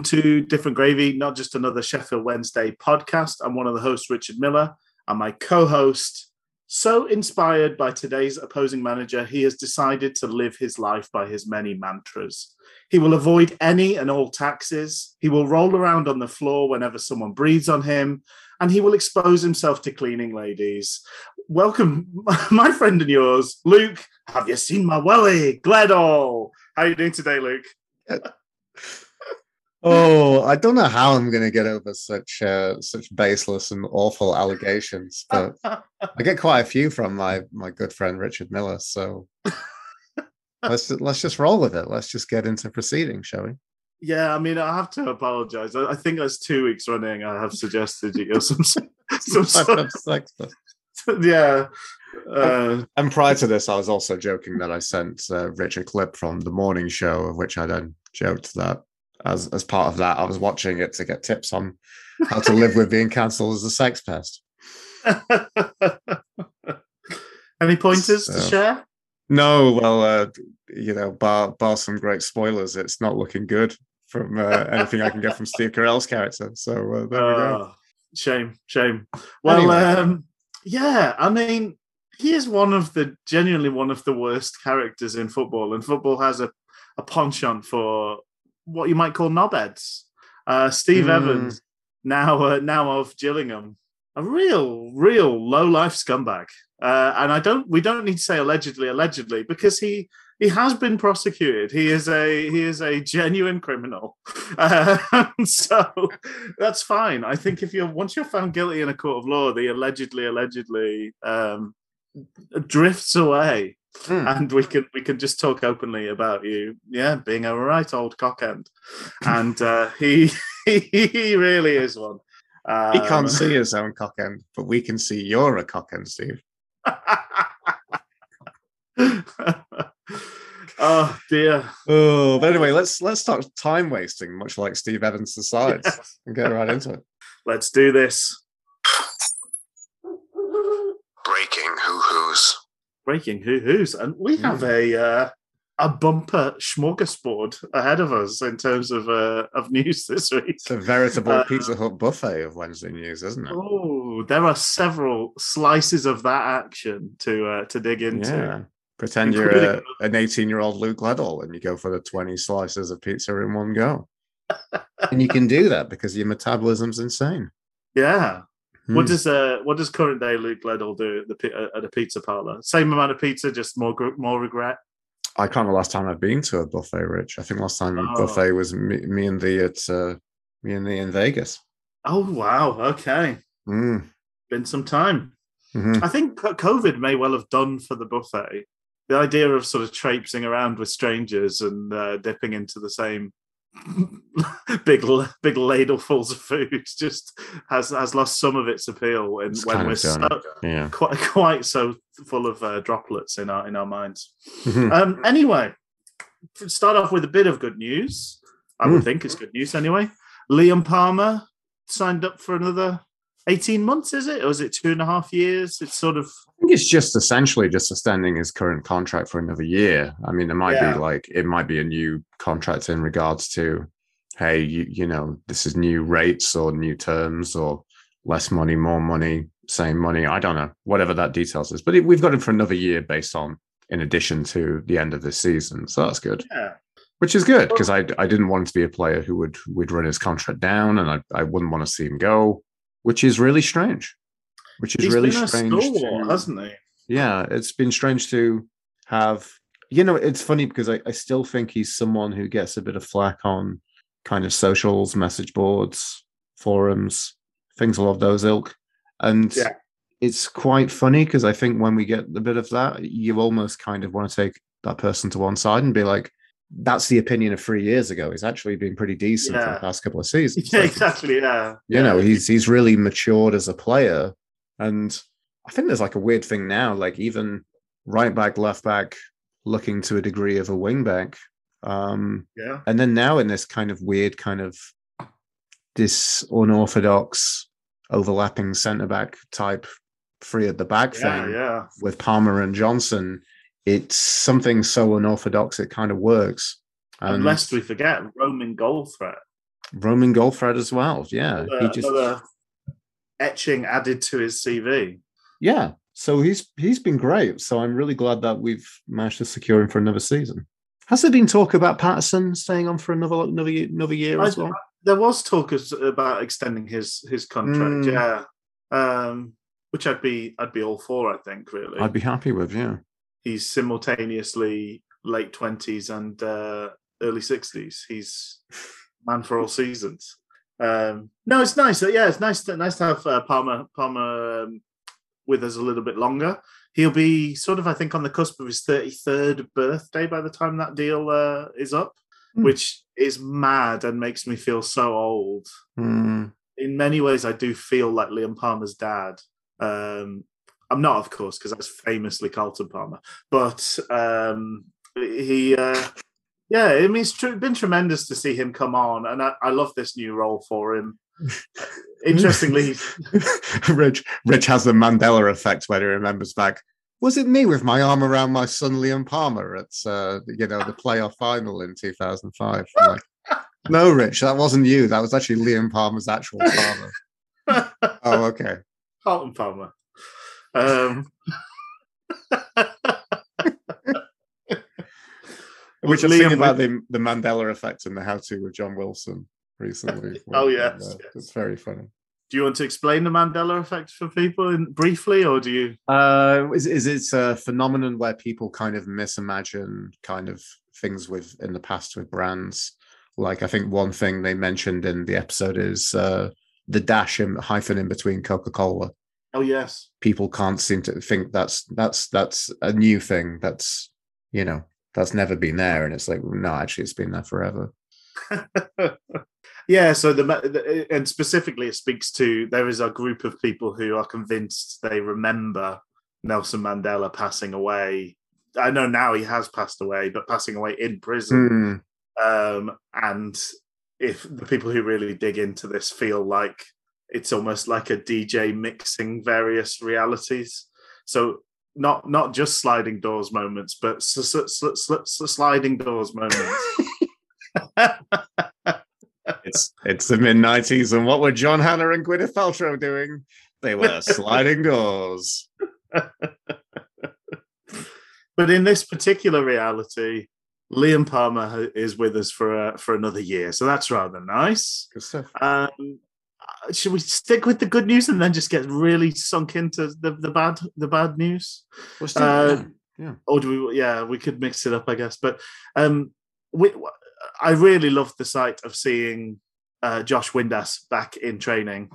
Welcome to Different Gravy, not just another Sheffield Wednesday podcast. I'm one of the hosts, Richard Miller, and my co host. So inspired by today's opposing manager, he has decided to live his life by his many mantras. He will avoid any and all taxes. He will roll around on the floor whenever someone breathes on him, and he will expose himself to cleaning ladies. Welcome, my friend and yours, Luke. Have you seen my welly, Gledall? How are you doing today, Luke? Oh, I don't know how I'm going to get over such uh, such baseless and awful allegations, but I get quite a few from my my good friend Richard Miller. So let's let's just roll with it. Let's just get into proceedings, shall we? Yeah, I mean, I have to apologize. I, I think that's two weeks running. I have suggested you go some some sort yeah. Uh, And prior to this, I was also joking that I sent uh, Rich a clip from the morning show, of which I then joked that as as part of that, I was watching it to get tips on how to live with being cancelled as a sex pest. any pointers to share? No, well, uh, you know, bar bar some great spoilers, it's not looking good from uh, anything I can get from Steve Carell's character. So uh, there we go. Oh, shame, shame. Well, Anyway. um, yeah, I mean, he is one of the genuinely one of the worst characters in football, and football has a, a penchant for what you might call knobheads. Uh, Steve Hmm. Evans, now uh, now of Gillingham, a real, real low life scumbag. Uh, and I don't, we don't need to say allegedly, allegedly, because he he has been prosecuted. He is a he is a genuine criminal. Uh, so that's fine. I think if you're once you're found guilty in a court of law, the allegedly allegedly um, drifts away, Hmm. and we can we can just talk openly about you. Yeah, being a right old cockend, and uh, he he really is one. Um, He can't see his own cock end, but we can see you're a cock end, Steve. oh dear. Oh, but anyway, let's let's start time wasting, much like Steve Evans decides, Yes. and get right into it. Let's do this. Breaking hoo hoos. Breaking who who's, and we have a uh, a bumper smorgasbord ahead of us in terms of uh, of news this week. It's a veritable Uh, Pizza Hut buffet of Wednesday news, isn't it? Oh, there are several slices of that action to uh, to dig into. Yeah. Pretend you're a, an 18 year old Luke Gledall and you go for the 20 slices of pizza in one go. and you can do that because your metabolism's insane. Yeah. What Hmm. does uh what does current day Luke Gledall do at the uh, at a pizza parlor? Same amount of pizza, just more more regret. I can't remember the last time I've been to a buffet, Rich. I think last time Oh. buffet was me, me and the at uh, me and the in Vegas. Oh wow, okay, Mm. been some time. mhm. I think COVID may well have done for the buffet. The idea of sort of traipsing around with strangers and uh, dipping into the same big big ladlefuls of food just has has lost some of its appeal when, It's when we're so, Yeah. quite quite so full of uh, droplets in our in our minds. Mhm. Um, anyway, start off with a bit of good news. I would Mm. think it's good news anyway. Liam Palmer signed up for another 18 months, is it? Or is it two and a half years? It's sort of think it's just essentially just extending his current contract for another year. I mean, it might Yeah. be like it might be a new contract in regards to, hey, you, you know, this is new rates or new terms or less money, more money, same money. I don't know, whatever that details is. But it, we've got him for another year based on in addition to the end of this season, so that's good. yeah. Which is good because I I didn't want him to be a player who would would run his contract down, and I I wouldn't want to see him go, which is really strange. Which is He's really strange. to- hasn't he? yeah, it's been strange to have. You know, it's funny because I, I still think he's someone who gets a bit of flack on kind of socials, message boards, forums, things along those ilk. And Yeah. it's quite funny because I think when we get a bit of that, you almost kind of want to take that person to one side and be like, that's the opinion of three years ago. He's actually been pretty decent for the past couple of seasons. Yeah, Like, exactly. Yeah. you know he's he's really matured as a player and i think there's like a weird thing now like even right back left back looking to a degree of a wing back um Yeah. and then now in this kind of weird kind of this unorthodox overlapping centre back type free at the back Yeah, thing yeah. with Palmer and Johnson. It's something so unorthodox it kind of works. And lest we forget, Roman goal threat. Roman goal threat as well. Yeah, Another, he just another etching added to his CV. yeah. So he's he's been great. So I'm really glad that we've managed to secure him for another season. Has there been talk about Patterson staying on for another another year, another year as well? There was talk about extending his his contract, Mm. yeah. Um, which I'd be I'd be all for. I think really. I'd be happy with. Yeah. He's simultaneously late twenties and uh, early sixties. He's man for all seasons. Um, no, it's nice. Yeah, it's nice. To, nice to have uh, Palmer Palmer um, with us a little bit longer. He'll be sort of, I think, on the cusp of his thirty third birthday by the time that deal uh, is up, Hmm. which is mad and makes me feel so old. Hmm. In many ways, I do feel like Liam Palmer's dad. Um, I'm not, of course, because that's famously Carlton Palmer, but um, he. Uh, yeah, I mean, it's tr- been tremendous to see him come on, and I, I love this new role for him. Interestingly, Rich Rich has the Mandela effect when he remembers back. Was it me with my arm around my son Liam Palmer at uh, you know the playoff final in 2005? Like, no, Rich, that wasn't you. That was actually Liam Palmer's actual father. oh, okay. Carlton Palmer. Um, Which Liam seen about the, the Mandela effect and the how to with John Wilson recently. Oh, When, yes, uh, yes. it's very funny. do you want to explain the Mandela effect for people in, briefly, or do you? Uh, is is it a phenomenon where people kind of misimagine kind of things with in the past with brands? Like I think one thing they mentioned in the episode is uh, the dash in, hyphen in between Coca Cola. Oh yes, People can't seem to think that's that's that's a new thing. That's you know that's never been there, and it's like no, actually, it's been there forever. yeah. So the, and specifically, it speaks to there is a group of people who are convinced they remember Nelson Mandela passing away. I know now he has passed away, but passing away in prison. Hmm. um, and if the people who really dig into this feel like it's almost like a DJ mixing various realities, so not not just sliding doors moments, but s- s- s- s- s- sliding doors moments. It's it's the mid nineties, and what were John Hannah and Gwyneth Paltrow doing? They were sliding doors. but in this particular reality, Liam Palmer is with us for uh, for another year, so that's rather nice. Good stuff. Um, should we stick with the good news and then just get really sunk into the, the bad the bad news? Well, Uh, yeah. Or do we? Yeah, we could mix it up, I guess. But um, we, I really loved the sight of seeing uh, Josh Windass back in training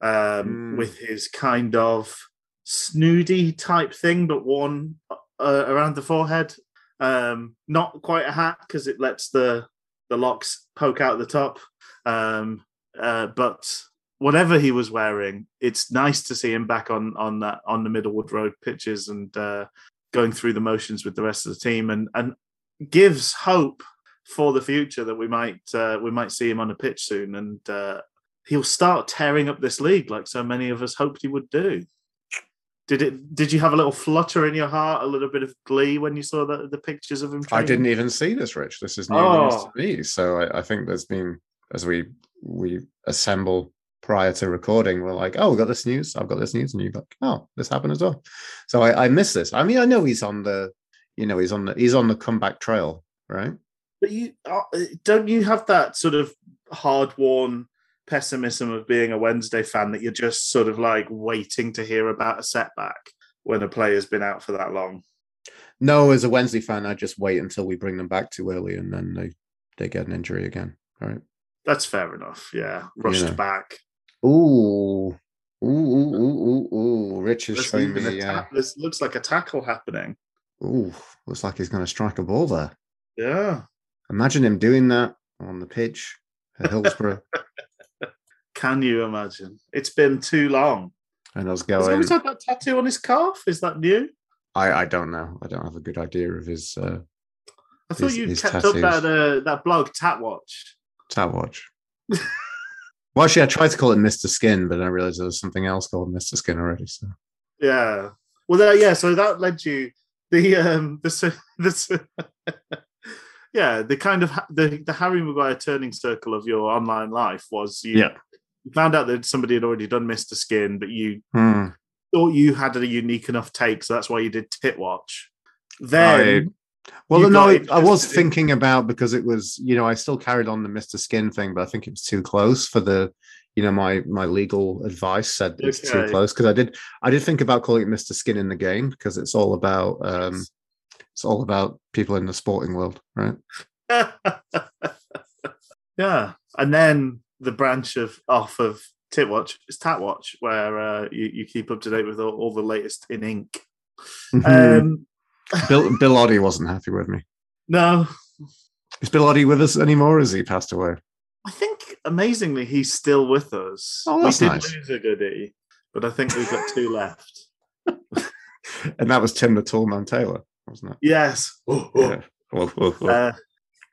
um, Mm. with his kind of snooty type thing, but worn uh, around the forehead. Um, not quite a hat because it lets the the locks poke out the top. Um, uh, but whatever he was wearing, it's nice to see him back on on that on the Middlewood Road pitches and uh, going through the motions with the rest of the team, and and gives hope for the future that we might uh, we might see him on a pitch soon, and uh, he'll start tearing up this league like so many of us hoped he would do. Did it? Did you have a little flutter in your heart, a little bit of glee when you saw the, the pictures of him? I didn't even see this, Rich. This is new Oh. news to me. So I, I think there's been as we we assemble prior to recording, we're like, oh, we got this news. I've got this news, and you're like, oh, this happened as well. So I, I missed this. I mean, I know he's on the, you know, he's on the he's on the comeback trail, right? But you uh, don't you have that sort of hard worn pessimism of being a Wednesday fan that you're just sort of like waiting to hear about a setback when a player's been out for that long. No, as a Wednesday fan, I just wait until we bring them back too early, and then they they get an injury again. Right? That's fair enough. Yeah, rushed Yeah. back. Ooh, ooh, ooh, ooh, ooh, ooh. Rich is showing me. Uh, ta- this looks like a tackle happening. ooh, looks like he's going to strike a ball there. Yeah. Imagine him doing that on the pitch at Hillsborough, Can you imagine? It's been too long. and us Has he going. always had that tattoo on his calf? Is that new? I I don't know. I don't have a good idea of his uh, I thought His- you his kept tattoos. up that uh, that blog, Tat Watch. Well, actually, I tried to call it Mr. Skin, but I realized there was something else called Mr. Skin already. So Yeah. Well, there, yeah. So that led you the um the s- the yeah the kind of the the Harry Maguire turning circle of your online life was you, Yeah. found out that somebody had already done Mister Skin, but you Hmm. thought you had a unique enough take, so that's why you did Tit Watch. Then Well, you no, I- was thinking about because it was, you know, I still carried on the Mr. Skin thing, but I think it was too close for the, you know, my my legal advice said it's too close because I did I did think about calling it Mr. Skin in the game because it's all about um it's all about people in the sporting world, right? yeah, and then the branch of off of Tit Watch is Tat Watch, where uh, you you keep up to date with all, all the latest in ink. Um, Bill Bill Oddie wasn't happy with me. no, Is Bill Oddie with us anymore? Or has he passed away? I think amazingly he's still with us. Oh, that's we did nice. lose a goodie, but I think we've got two left. And that was Tim the Toolman Taylor, wasn't it? Yes. Yeah. Well, well, well. Uh,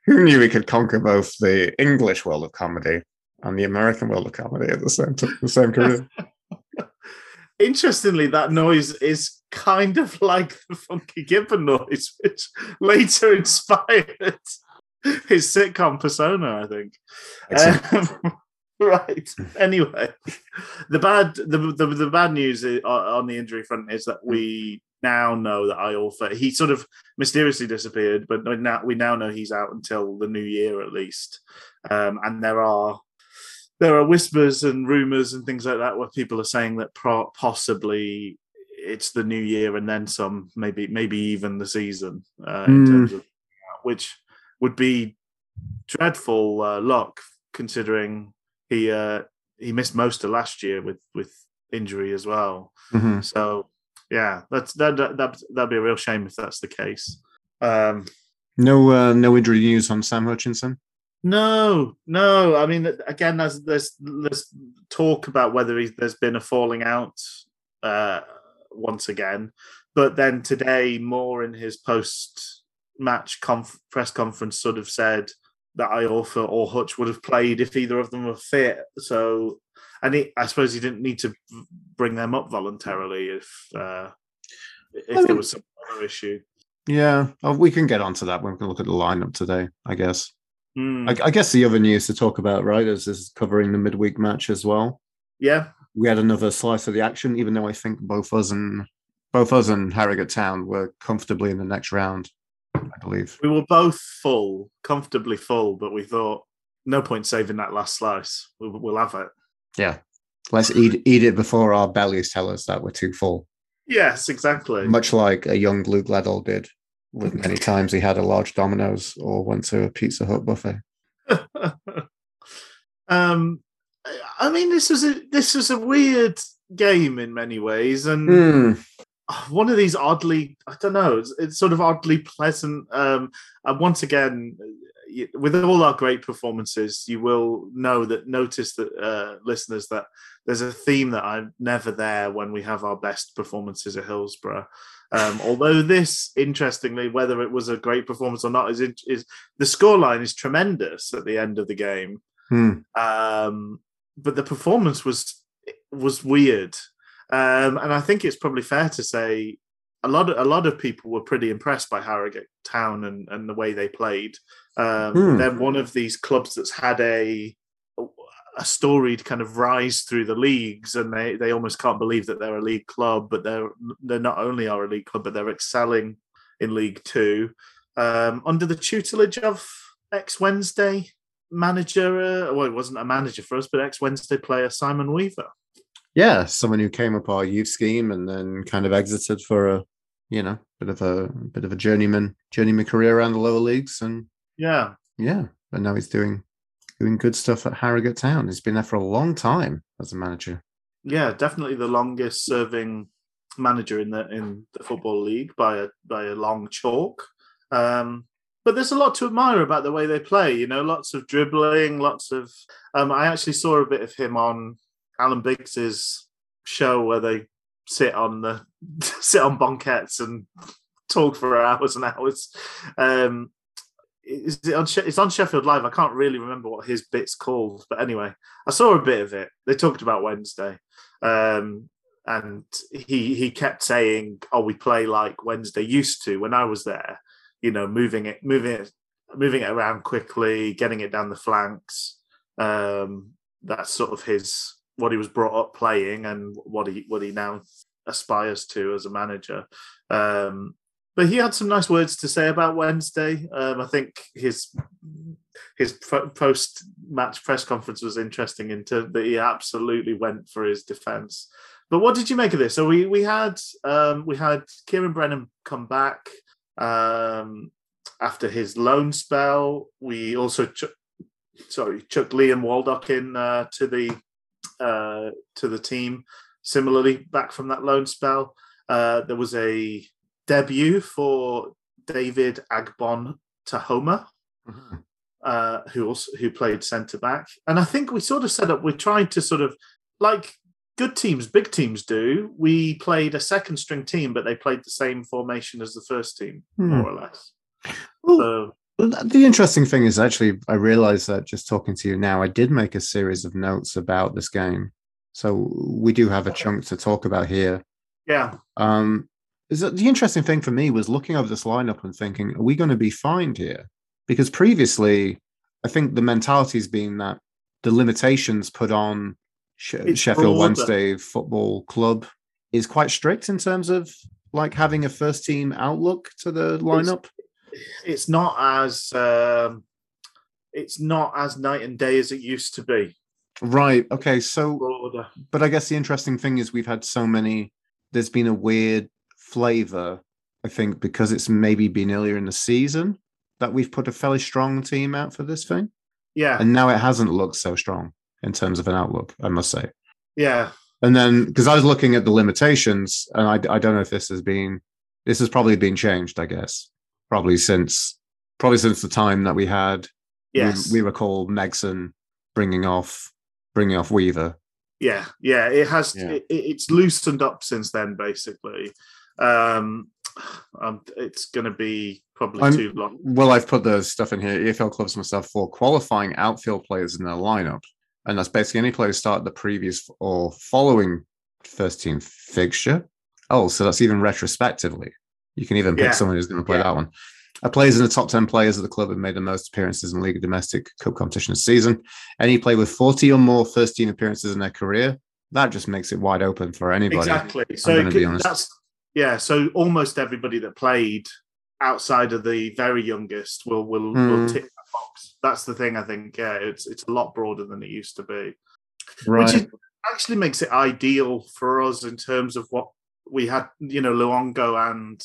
Who knew we could conquer both the English world of comedy and the American world of comedy at the same t- the same career? interestingly, that noise is kind of like the Funky Gibbon noise, which later inspired his sitcom persona, I think. Um, right. Anyway, the bad the, the the bad news on the injury front is that we now know that Iorfa he sort of mysteriously disappeared, but now we now know he's out until the new year at least. Um, and there are there are whispers and rumors and things like that where people are saying that pro- possibly it's the new year and then some, maybe maybe even the season uh, in Mm. terms of which would be dreadful uh, luck considering he uh, he missed most of last year with with injury as well. Mhm. So yeah, that's that that that that'd be a real shame if that's the case. Um, No, uh, no injury news on Sam Hutchinson. No, no. I mean, again, there's there's there's talk about whether he, there's been a falling out uh, once again, but then today, more in his post match conf- press conference, sort of said that Iorfa or Hutch would have played if either of them were fit. So, and he, I suppose he didn't need to bring them up voluntarily if uh, if there mean- was some other issue. Yeah, oh, we can get onto that when we can look at the lineup today. I guess. Hmm. I, I guess the other news to talk about, right, is, is covering the midweek match as well. yeah, We had another slice of the action, even though I think both us and both us and Harrogate Town were comfortably in the next round. I believe. we were both full, comfortably full, but we thought no point saving that last slice. We'll, we'll have it. Yeah, let's eat eat it before our bellies tell us that we're too full. Yes, exactly. Much like a young Luke Gladwell did with many times he had a large Domino's or went to a Pizza Hut buffet. um, I mean, this was a this was a weird game in many ways, and Hmm. one of these oddly, I don't know, it's, it's sort of oddly pleasant. Um, and once again, with all our great performances, you will know that notice that uh, listeners that there's a theme that I'm never there when we have our best performances at Hillsborough. Um, although this, interestingly, whether it was a great performance or not, is is the scoreline is tremendous at the end of the game. Hmm. Um, but the performance was was weird, um, and I think it's probably fair to say a lot of a lot of people were pretty impressed by Harrogate Town and, and the way they played. Um, Hmm. They're one of these clubs that's had a a storied kind of rise through the leagues, and they, they almost can't believe that they're a league club. But they're they not only are a league club, but they're excelling in League Two um, under the tutelage of ex Wednesday manager. Uh, well, it wasn't a manager for us, but ex Wednesday player Simon Weaver. Yeah, someone who came up our youth scheme and then kind of exited for a, you know, bit of a bit of a journeyman journeyman career around the lower leagues, and Yeah, yeah, but now he's doing doing good stuff at Harrogate Town. He's been there for a long time as a manager. yeah, definitely the longest serving manager in the in the football league by a by a long chalk. Um, but there's a lot to admire about the way they play. You know, lots of dribbling, lots of. Um, I actually saw a bit of him on Alan Biggs's show where they sit on the sit on banquettes and talk for hours and hours. Um, is it on, it's on Sheffield Live. I can't really remember what his bit's called, but anyway, I saw a bit of it. They talked about Wednesday, um, and he he kept saying, "Oh, we play like Wednesday used to when I was there." You know, moving it, moving it, moving it around quickly, getting it down the flanks. Um, that's sort of his what he was brought up playing and what he what he now aspires to as a manager. Um, but he had some nice words to say about Wednesday. Um, I think his his post match press conference was interesting in terms that he absolutely went for his defence. But what did you make of this? So we we had um, we had Ciaran Brennan come back um, after his loan spell. We also ch- sorry chucked Liam Waldock in uh, to the uh, to the team. Similarly, back from that loan spell, uh, there was a debut for David Agbon Tahoma, mm-hmm. uh, who also who played centre back. And I think we sort of set up. We tried to sort of like good teams, big teams do. We played a second string team, but they played the same formation as the first team, hmm. more or less. Well, so, the interesting thing is actually, I realized that just talking to you now, I did make a series of notes about this game. So we do have a chunk to talk about here. Yeah. Um, is that the interesting thing for me was looking over this lineup and thinking, are we going to be fined here? Because previously, I think the mentality has been that the limitations put on Sheffield Wednesday Football Club is quite strict in terms of like having a first team outlook to the lineup. It's, it's not as um, it's not as night and day as it used to be. Right. Okay. So, but I guess the interesting thing is we've had so many. There's been a weird flavor. I think because it's maybe been earlier in the season that we've put a fairly strong team out for this thing. Yeah. And now it hasn't looked so strong in terms of an outlook, I must say. Yeah. And then because I was looking at the limitations, and I, I don't know if this has been this has probably been changed. I guess probably since probably since the time that we had. Yes. We, we recall Megson bringing off bringing off Weaver. Yeah, yeah, it has. Yeah. It, it's loosened up since then, basically. Um, um it's going to be probably I'm, too long. Well, I've put the stuff in here. EFL clubs myself for qualifying outfield players in their lineup and that's basically any player start the previous or following first team fixture. Oh, so that's even retrospectively. You can even pick yeah. someone who's going to play yeah. that one. A players in the top 10 players of the club have made the most appearances in league domestic cup competition this season. Any player with 40 or more first team appearances in their career, that just makes it wide open for anybody. Exactly. So that's, yeah, so almost everybody that played outside of the very youngest will will, mm. will hmm. tick that box. That's the thing. I think. Yeah, it's it's a lot broader than it used to be, right. which is, actually makes it ideal for us in terms of what we had. You know, Luongo and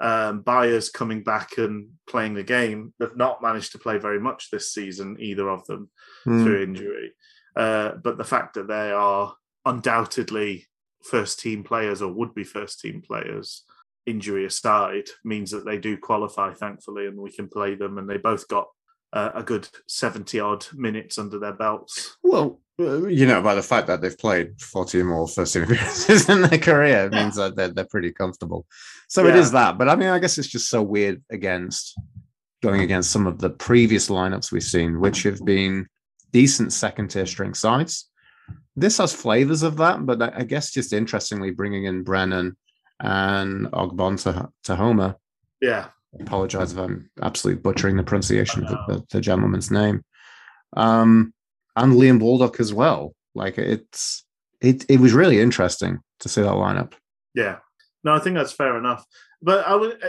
um, Byers coming back and playing the game. They've not managed to play very much this season, either of them, mm. through injury. Uh, but the fact that they are undoubtedly first team players or would be first team players injury aside, means that they do qualify, thankfully, and we can play them. And they both got uh, a good 70 odd minutes under their belts. Well, uh, you know, by the fact that they've played 40 more first team appearances in their career, it means that they're, they're pretty comfortable. So yeah. it is that. But I mean, I guess it's just so weird against going against some of the previous lineups we've seen, which have been decent second tier string sides. This has flavors of that, but I guess just interestingly bringing in Brennan and Ogbon to, to Homer. Yeah. I apologize if I'm absolutely butchering the pronunciation of the, the, gentleman's name. Um, and Liam Baldock as well. Like it's it it was really interesting to see that lineup. Yeah. No, I think that's fair enough. But I would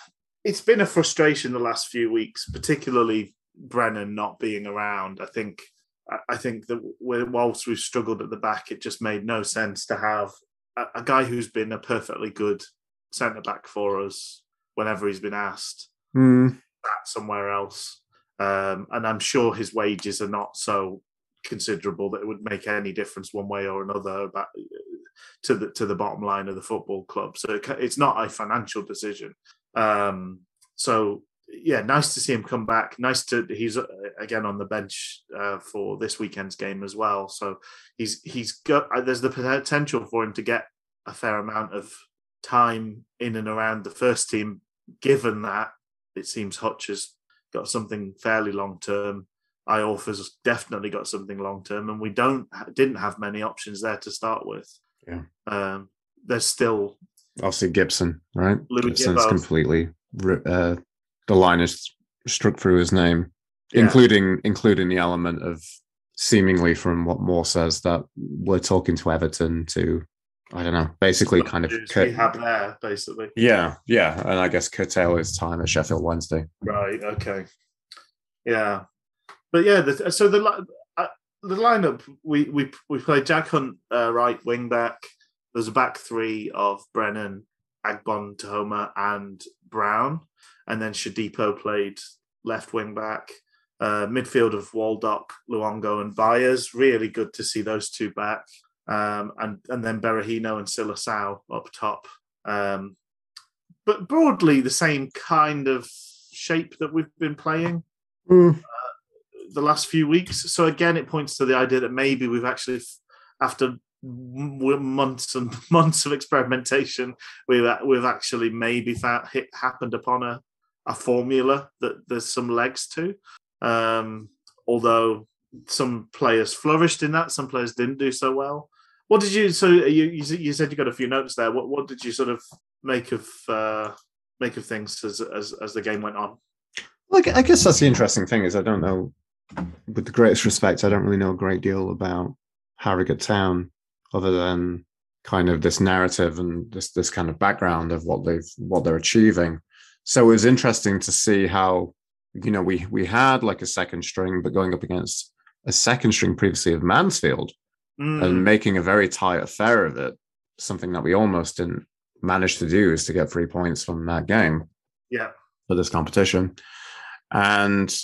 it's been a frustration the last few weeks, particularly Brennan not being around. I think I think that whilst we've struggled at the back, it just made no sense to have a, a guy who's been a perfectly good centre back for us whenever he's been asked mm. somewhere else. Um, and I'm sure his wages are not so considerable that it would make any difference one way or another about to the to the bottom line of the football club. So it's not a financial decision. Um, so yeah, nice to see him come back. Nice to he's uh, again on the bench uh, for this weekend's game as well. So he's he's got uh, there's the potential for him to get a fair amount of time in and around the first team. Given that it seems Hutch is got something fairly long term. Iorfa's definitely got something long term, and we don't didn't have many options there to start with. Yeah. Um, there's still Obviously Gibson, right? Lewis Gibson's Gibbo. completely uh, the line is struck through his name, Yeah. including including the element of seemingly from what Moore says that we're talking to Everton to I don't know, basically kind of cur- there basically. yeah, yeah, and I guess curtail his time at Sheffield Wednesday. Right. Okay. Yeah, but yeah. The, so the uh, the lineup we we we played Jack Hunt uh, right wing back. There's a back three of Brennan, Agbon, Tahoma, and Brown, and then Shodipo played left wing back. Uh, midfield of Waldock, Luongo, and Byers. Really good to see those two back. Um, and and then Berahino and Sylla Sow up top. Um, but broadly the same kind of shape that we've been playing the last few weeks. So again, it points to the idea that maybe we've actually, after months and months of experimentation, we've we've actually maybe found, hit, happened upon a a formula that there's some legs to. Um, although some players flourished in that, some players didn't do so well. What did you? So you you, said- you got a few notes there. What what did you sort of make of uh, make of things as as as the game went on? Well, I I guess that's the interesting thing is I don't know, with the greatest respect, I don't really know a great deal about Harrogate Town other than kind of this narrative and this this kind of background of what they've what they're achieving. So it was interesting to see how you know we we had like a second string, but going up against a second string previously of Mansfield Mm, and making a very tight affair of it. Something that we almost didn't manage to do is to get three points from that game yeah, for this competition. And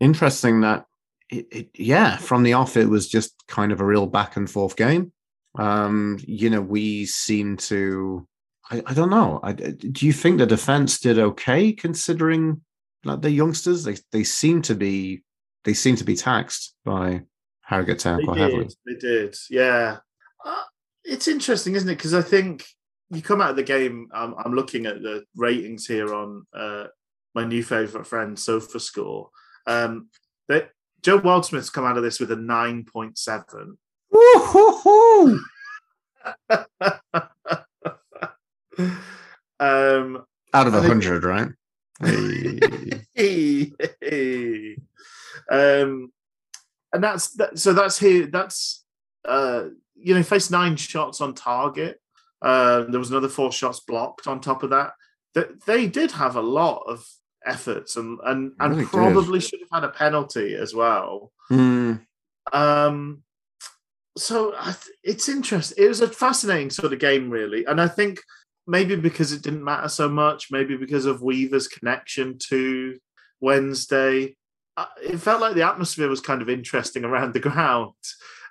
interesting that it, it, yeah, from the off, it was just kind of a real back and forth game. Um, you know, we seem to, I, I don't know. I, do you think the defense did okay considering like the youngsters? They they seem to be they seem to be taxed by Harrogate Town They quite heavily. They did. Yeah. Uh, it's interesting, isn't it? Because I think you come out of the game. I'm, I'm looking at the ratings here on uh, my new favorite friend, Sofa Score. Um, that Joe Wildsmith's come out of this with a nine point seven. Um, Out of a hundred, right? Hey. um, and that's that, so that's here. That's uh, you know, faced nine shots on target. Uh, there was another four shots blocked on top of that. That they did have a lot of efforts and and, and Really did. probably should have had a penalty as well. Hmm. Um, so I th- it's interesting. It was a fascinating sort of game, really, and I think maybe because it didn't matter so much, maybe because of Weaver's connection to Wednesday, uh, it felt like the atmosphere was kind of interesting around the ground.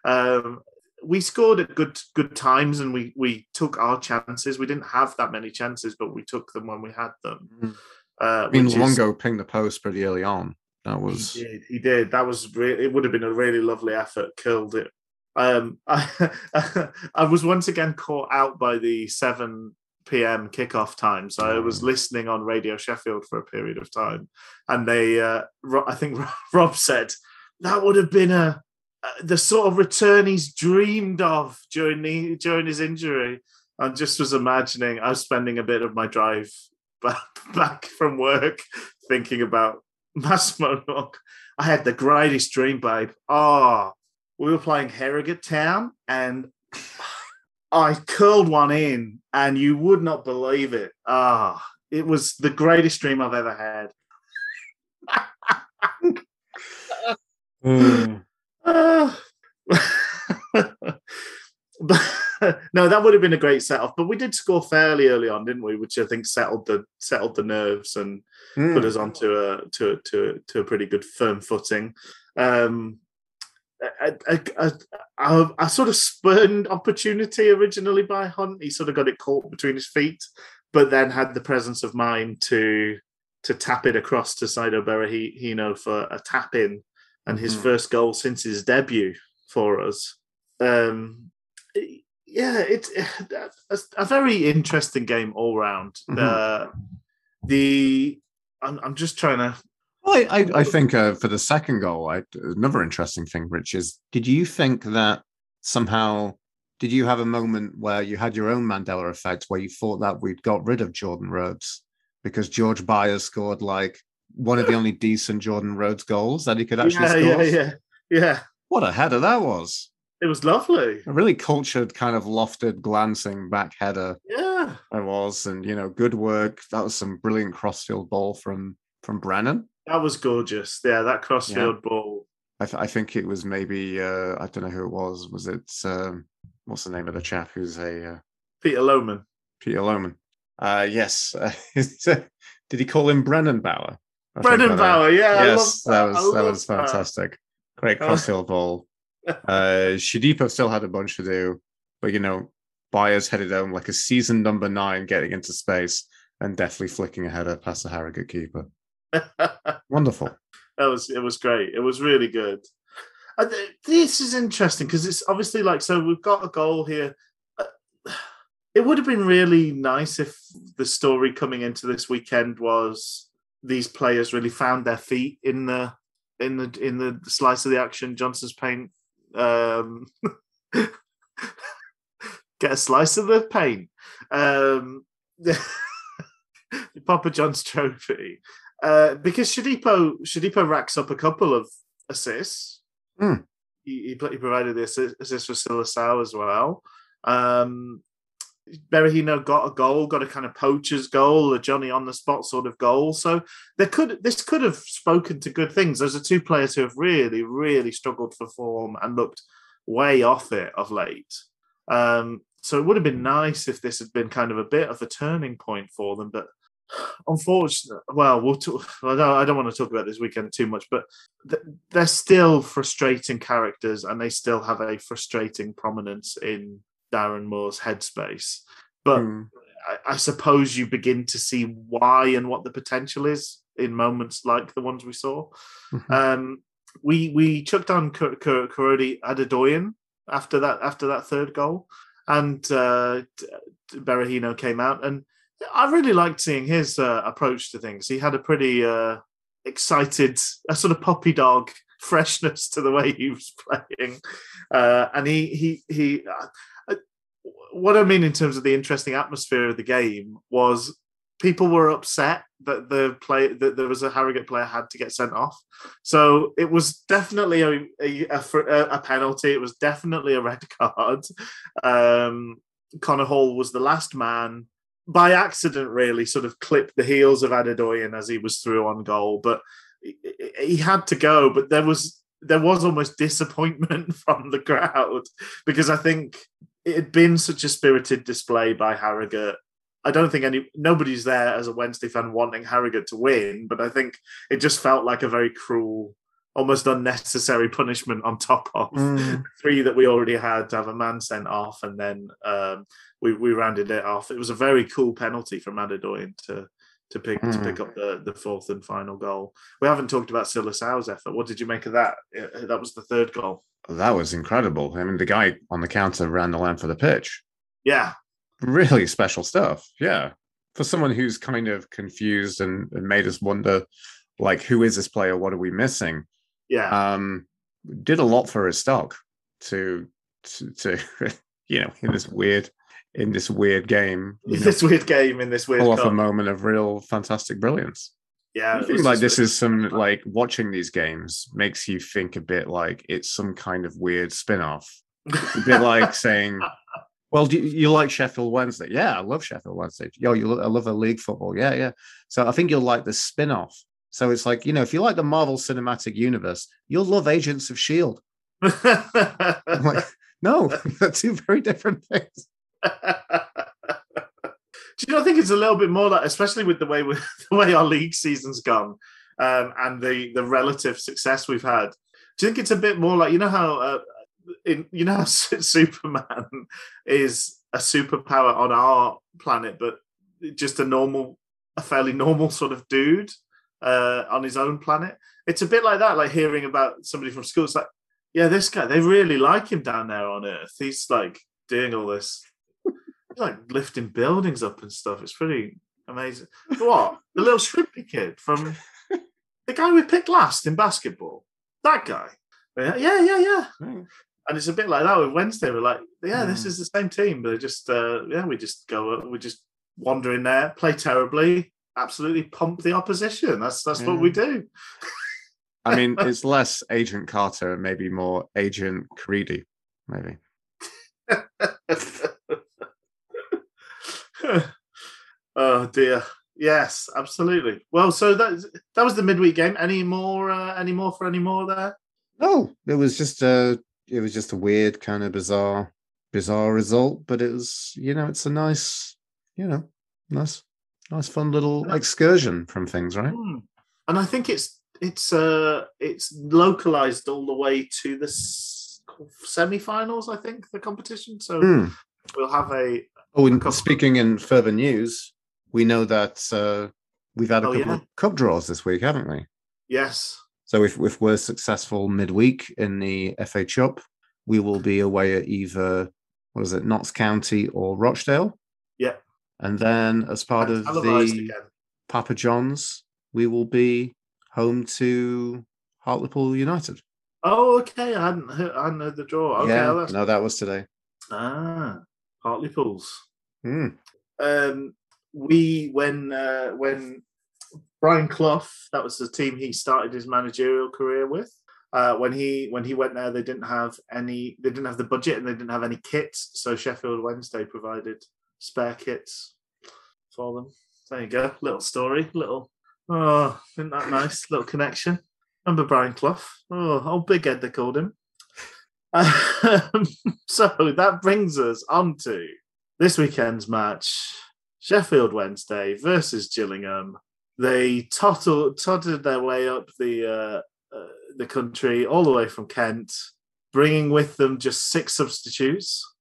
Um, we scored at good good times, and we we took our chances. We didn't have that many chances, but we took them when we had them. Mm. Uh, I mean, which is- Luongo pinged the post pretty early on. That was he did. He did. That was really. It would have been a really lovely effort. Killed it. Um, I, I was once again caught out by the seven p.m. kickoff time, so I was Oh. listening on Radio Sheffield for a period of time, and they, uh, I think Rob said that would have been a the sort of return he's dreamed of during the during his injury. I just was imagining. I was spending a bit of my drive back back from work thinking about Rock. I had the greatest dream, babe. Oh, we were playing Harrogate Town and I curled one in and you would not believe it. Ah, it was the greatest dream I've ever had. Ah. But- no, that would have been a great set off. But we did score fairly early on, didn't we? Which I think settled the settled the nerves and Hmm. put us onto a to to to a pretty good firm footing. Um, a sort of spurned opportunity originally by Hunt. He sort of got it caught between his feet, but then had the presence of mind to to tap it across to Saido Berahino for a tap in and his Mhm. first goal since his debut for us. Um, yeah, it's a, a very interesting game all round. Mhm. Uh, the I'm, I'm just trying to Well, I, I, I think uh, for the second goal, I, another interesting thing, Rich, is did you think that somehow did you have a moment where you had your own Mandela effect where you thought that we'd got rid of Jordan Rhodes because George Byers scored like one of the only decent Jordan Rhodes goals that he could actually yeah, score? yeah, yeah, yeah. What a header that was! It was lovely. A really cultured, kind of lofted, glancing back header. Yeah, it was, and you know, good work. That was some brilliant crossfield ball from from Brennan. That was gorgeous. Yeah, that crossfield yeah. ball. I, th- I, think it was maybe uh, I don't know who it was. Was it um, what's the name of the chap who's a uh, Peter Lohmann? Peter Lohmann. Uh, yes. did he call him Brennan Bauer? I Brennan Bauer. Yeah. Yes, that. that. was that was fantastic. That. Great crossfield ball. Uh, Shodipo still had a bunch to do, but you know, Byers headed home like a season number nine, getting into space and definitely flicking a header past the Harrogate keeper. Wonderful. That was it. Was great. It was really good. This is interesting because it's obviously like so. We've got a goal here. Uh, it would have been really nice if the story coming into this weekend was these players really found their feet in the in the in the slice of the action. Johnson's paint. Um, get a slice of the paint. Um, Papa John's trophy. Uh, because Shodipo Shodipo racks up a couple of assists. Mm. He, he, provided the assist, assist for Sylla Sow as well. Um, Berahino got a goal, got a kind of poacher's goal, a Johnny on the spot sort of goal. So there could this could have spoken to good things. Those are two players who have really, really struggled for form and looked way off it of late. Um, so it would have been nice if this had been kind of a bit of a turning point for them, but unfortunately, well, we'll talk, I, don't, I don't want to talk about this weekend too much, but they're still frustrating characters and they still have a frustrating prominence in Darren Moore's headspace. But mm. I, I, suppose you begin to see why and what the potential is in moments like the ones we saw. Mm-hmm. Um, we we chucked on Korede Adedoyin after that after that third goal, and uh, Berahino came out and I really liked seeing his uh, approach to things. He had a pretty uh, excited, a sort of puppy dog freshness to the way he was playing, uh, and he he he. Uh, uh, what I mean in terms of the interesting atmosphere of the game was people were upset that the play that there was a Harrogate player had to get sent off. So it was definitely a a, a, a penalty. It was definitely a red card. Um, Connor Hall was the last man by accident, really sort of clipped the heels of Adedoyin as he was through on goal, but he had to go. But there was there was almost disappointment from the crowd because I think it had been such a spirited display by Harrogate. I don't think any nobody's there as a Wednesday fan wanting Harrogate to win, but I think it just felt like a very cruel almost unnecessary punishment on top of mm. three that we already had to have a man sent off and then um, we, we rounded it off. It was a very cool penalty from Adedoyin to to pick mm. to pick up the, the fourth and final goal. We haven't talked about Sylla Sow's effort. What did you make of that? That was the third goal. That was incredible. I mean, the guy on the counter ran the length of the pitch. Yeah. Really special stuff. Yeah. For someone who's kind of confused and, and made us wonder, like, who is this player? What are we missing? Yeah. Um, did a lot for his stock to, to, to you know, in this weird, in this weird game. In this weird game, in this weird. Pull off a moment of real fantastic brilliance. Yeah, I think like this is some like watching these games makes you think a bit like it's some kind of weird spin-off. a bit like saying, "Well, do you, you, like Sheffield Wednesday?" Yeah, I love Sheffield Wednesday. Yo, you I love a league football. Yeah, yeah. So I think you'll like the spin-off so it's like, you know, if you like the Marvel Cinematic Universe, you'll love Agents of S.H.I.E.L.D. I'm like, no, they're two very different things. Do you not think it's a little bit more like, especially with the way the way our league season's gone um, and the the relative success we've had? Do you think it's a bit more like you know how uh, in you know how Superman is a superpower on our planet, but just a normal, a fairly normal sort of dude? Uh, on his own planet. It's a bit like that, like hearing about somebody from school. It's like, yeah, this guy, they really like him down there on Earth. He's like doing all this, like lifting buildings up and stuff. It's pretty amazing. What? the little shrimpy kid from the guy we picked last in basketball, that guy. Yeah, yeah, yeah, yeah. Mm. And it's a bit like that with Wednesday. We're like, yeah, this Mm. is the same team, but just uh, yeah, we just go, we just wander in there, play terribly, absolutely pump the opposition. That's that's what we do. I mean, it's less Agent Carter and maybe more Agent Creedy, maybe. oh dear. Yes, absolutely. Well, so that that was the midweek game. Any more? Uh, any more for any more there? No, it was just a it was just a weird kind of bizarre bizarre result, but it was you know it's a nice you know nice nice fun little excursion from things, right? Hmm. And I think it's it's uh it's localized all the way to the semi-finals. I think the competition. So Hmm. we'll have a Oh, and speaking in further news, we know that uh, we've had a Oh, couple yeah. of cup draws this week, haven't we? yes. So if, if we're successful midweek in the FA Cup, we will be away at either what is it, Notts County or Rochdale. And then as part of the again. Papa John's, we will be home to Hartlepool United. Oh, okay. I hadn't heard, I hadn't heard the draw. Okay, yeah, no, that was today. ah Hartlepool's. Hmm. um, we when uh, when Brian Clough, that was the team he started his managerial career with. Uh, when he when he went there, they didn't have any. They didn't have the budget and they didn't have any kits. So Sheffield Wednesday provided spare kits for them. There you go, little story, little. Oh, isn't that nice? little connection. Remember Brian Clough? Oh, old Big Ed they called him. Um, so that brings us on to this weekend's match Sheffield Wednesday versus Gillingham. They tottled, tottered their way up the uh, uh, the country all the way from Kent, bringing with them just six substitutes.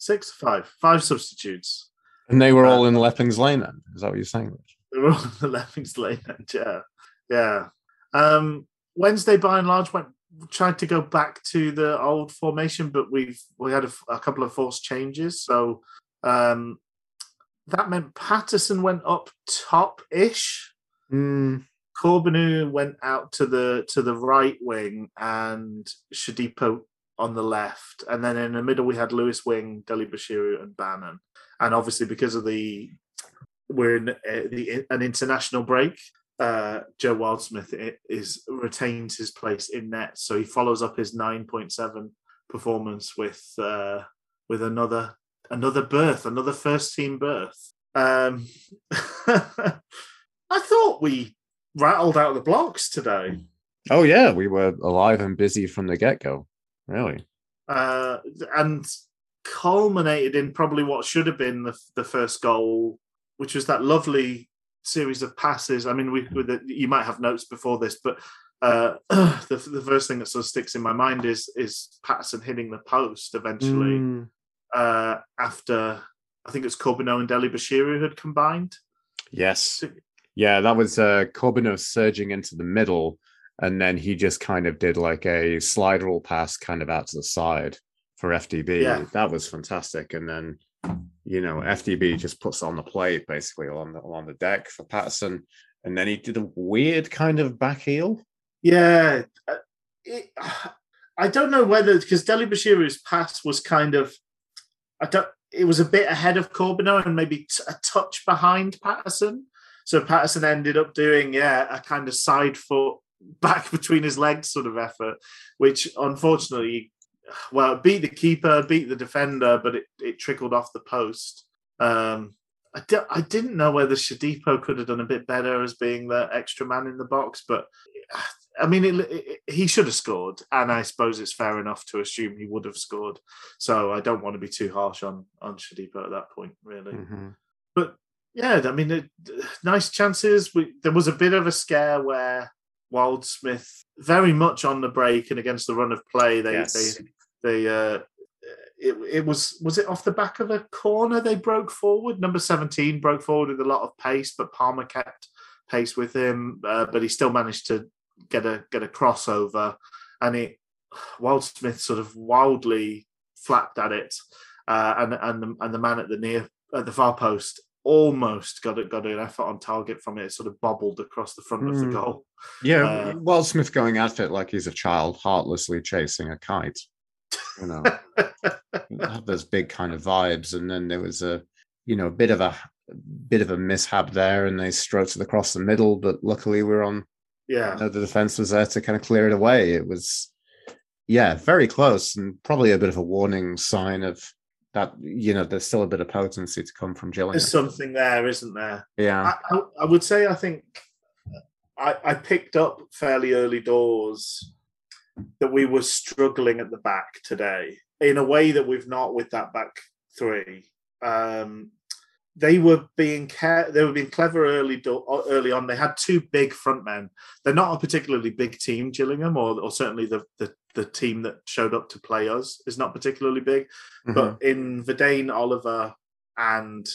Six, five, five substitutes. And they were all in Leppings Lane then. Is that what you're saying? Rich? They were all in the Lemmings Lane end, yeah. Yeah. Um, Wednesday, by and large, went tried to go back to the old formation, but we've we had a couple of forced changes. So um, that meant Paterson went up top ish. Hmm. Corbeanu went out to the to the right wing and Shodipo on the left, and then in the middle we had Lewis Wing, Dele-Bashiru, and Bannon. And obviously, because of the we're in uh, the an international break, uh, Joe Wildsmith is retains his place in net, so he follows up his nine point seven performance with uh, with another another berth, another first team berth. Um, I thought we rattled out the blocks today. Oh yeah, we were alive and busy from the get go. Really? uh, and culminated in probably what should have been the, the first goal, which was that lovely series of passes. I mean, we the, you might have notes before this, but uh, the, the first thing that sort of sticks in my mind is is Paterson hitting the post eventually Mm, uh, after I think it's Corbeanu and Dele-Bashiru had combined. yes. Yeah, that was uh Corbeanu surging into the middle, and then he just kind of did like a slide rule pass kind of out to the side for FDB. Yeah. That was fantastic. And then you know, FDB just puts on the plate basically along the along the deck for Paterson. And then he did a weird kind of back heel. Yeah, uh, it, I don't know whether because Dele-Bashiru's pass was kind of, I don't. It was a bit ahead of Corbeanu and maybe t- a touch behind Paterson. So Paterson ended up doing yeah a kind of side foot back between his legs sort of effort, which unfortunately, well, beat the keeper, beat the defender, but it, it trickled off the post. Um, I, di- I didn't know whether Shodipo could have done a bit better as being the extra man in the box, but I mean, it, it, he should have scored, and I suppose it's fair enough to assume he would have scored. So I don't want to be too harsh on on Shodipo at that point, really. Mhm. Yeah, I mean, it, nice chances. We, there was a bit of a scare where Wildsmith, very much on the break and against the run of play, they Yes. they they uh, it, it was was it off the back of a corner they broke forward. Number seventeen broke forward with a lot of pace, but Palmer kept pace with him, uh, but he still managed to get a get a crossover, and it Wildsmith sort of wildly flapped at it, uh, and and the, and the man at the near at the far post almost got it got an effort on target from it. It sort of bobbled across the front of the Hmm. goal. Yeah, Uh, Smith going at it like he's a child, heartlessly chasing a kite. You know, had those big kind of vibes, and then there was a, you know, a bit of a bit of a mishap there, and they stroked it across the middle, but luckily we're on. Yeah. You know, the defense was there to kind of clear it away. It was, yeah, very close, and probably a bit of a warning sign of that. You know, there's still a bit of potency to come from Gillingham. There's something there, isn't there? yeah, I, I, I would say I think I, I picked up fairly early doors that we were struggling at the back today in a way that we've not with that back three. Um, they were being care- they were being clever early do- early on. They had two big front men. They're not a particularly big team, Gillingham, or, or certainly the, the the team that showed up to play us is not particularly big. Mhm. But in Vadaine, Oliver, and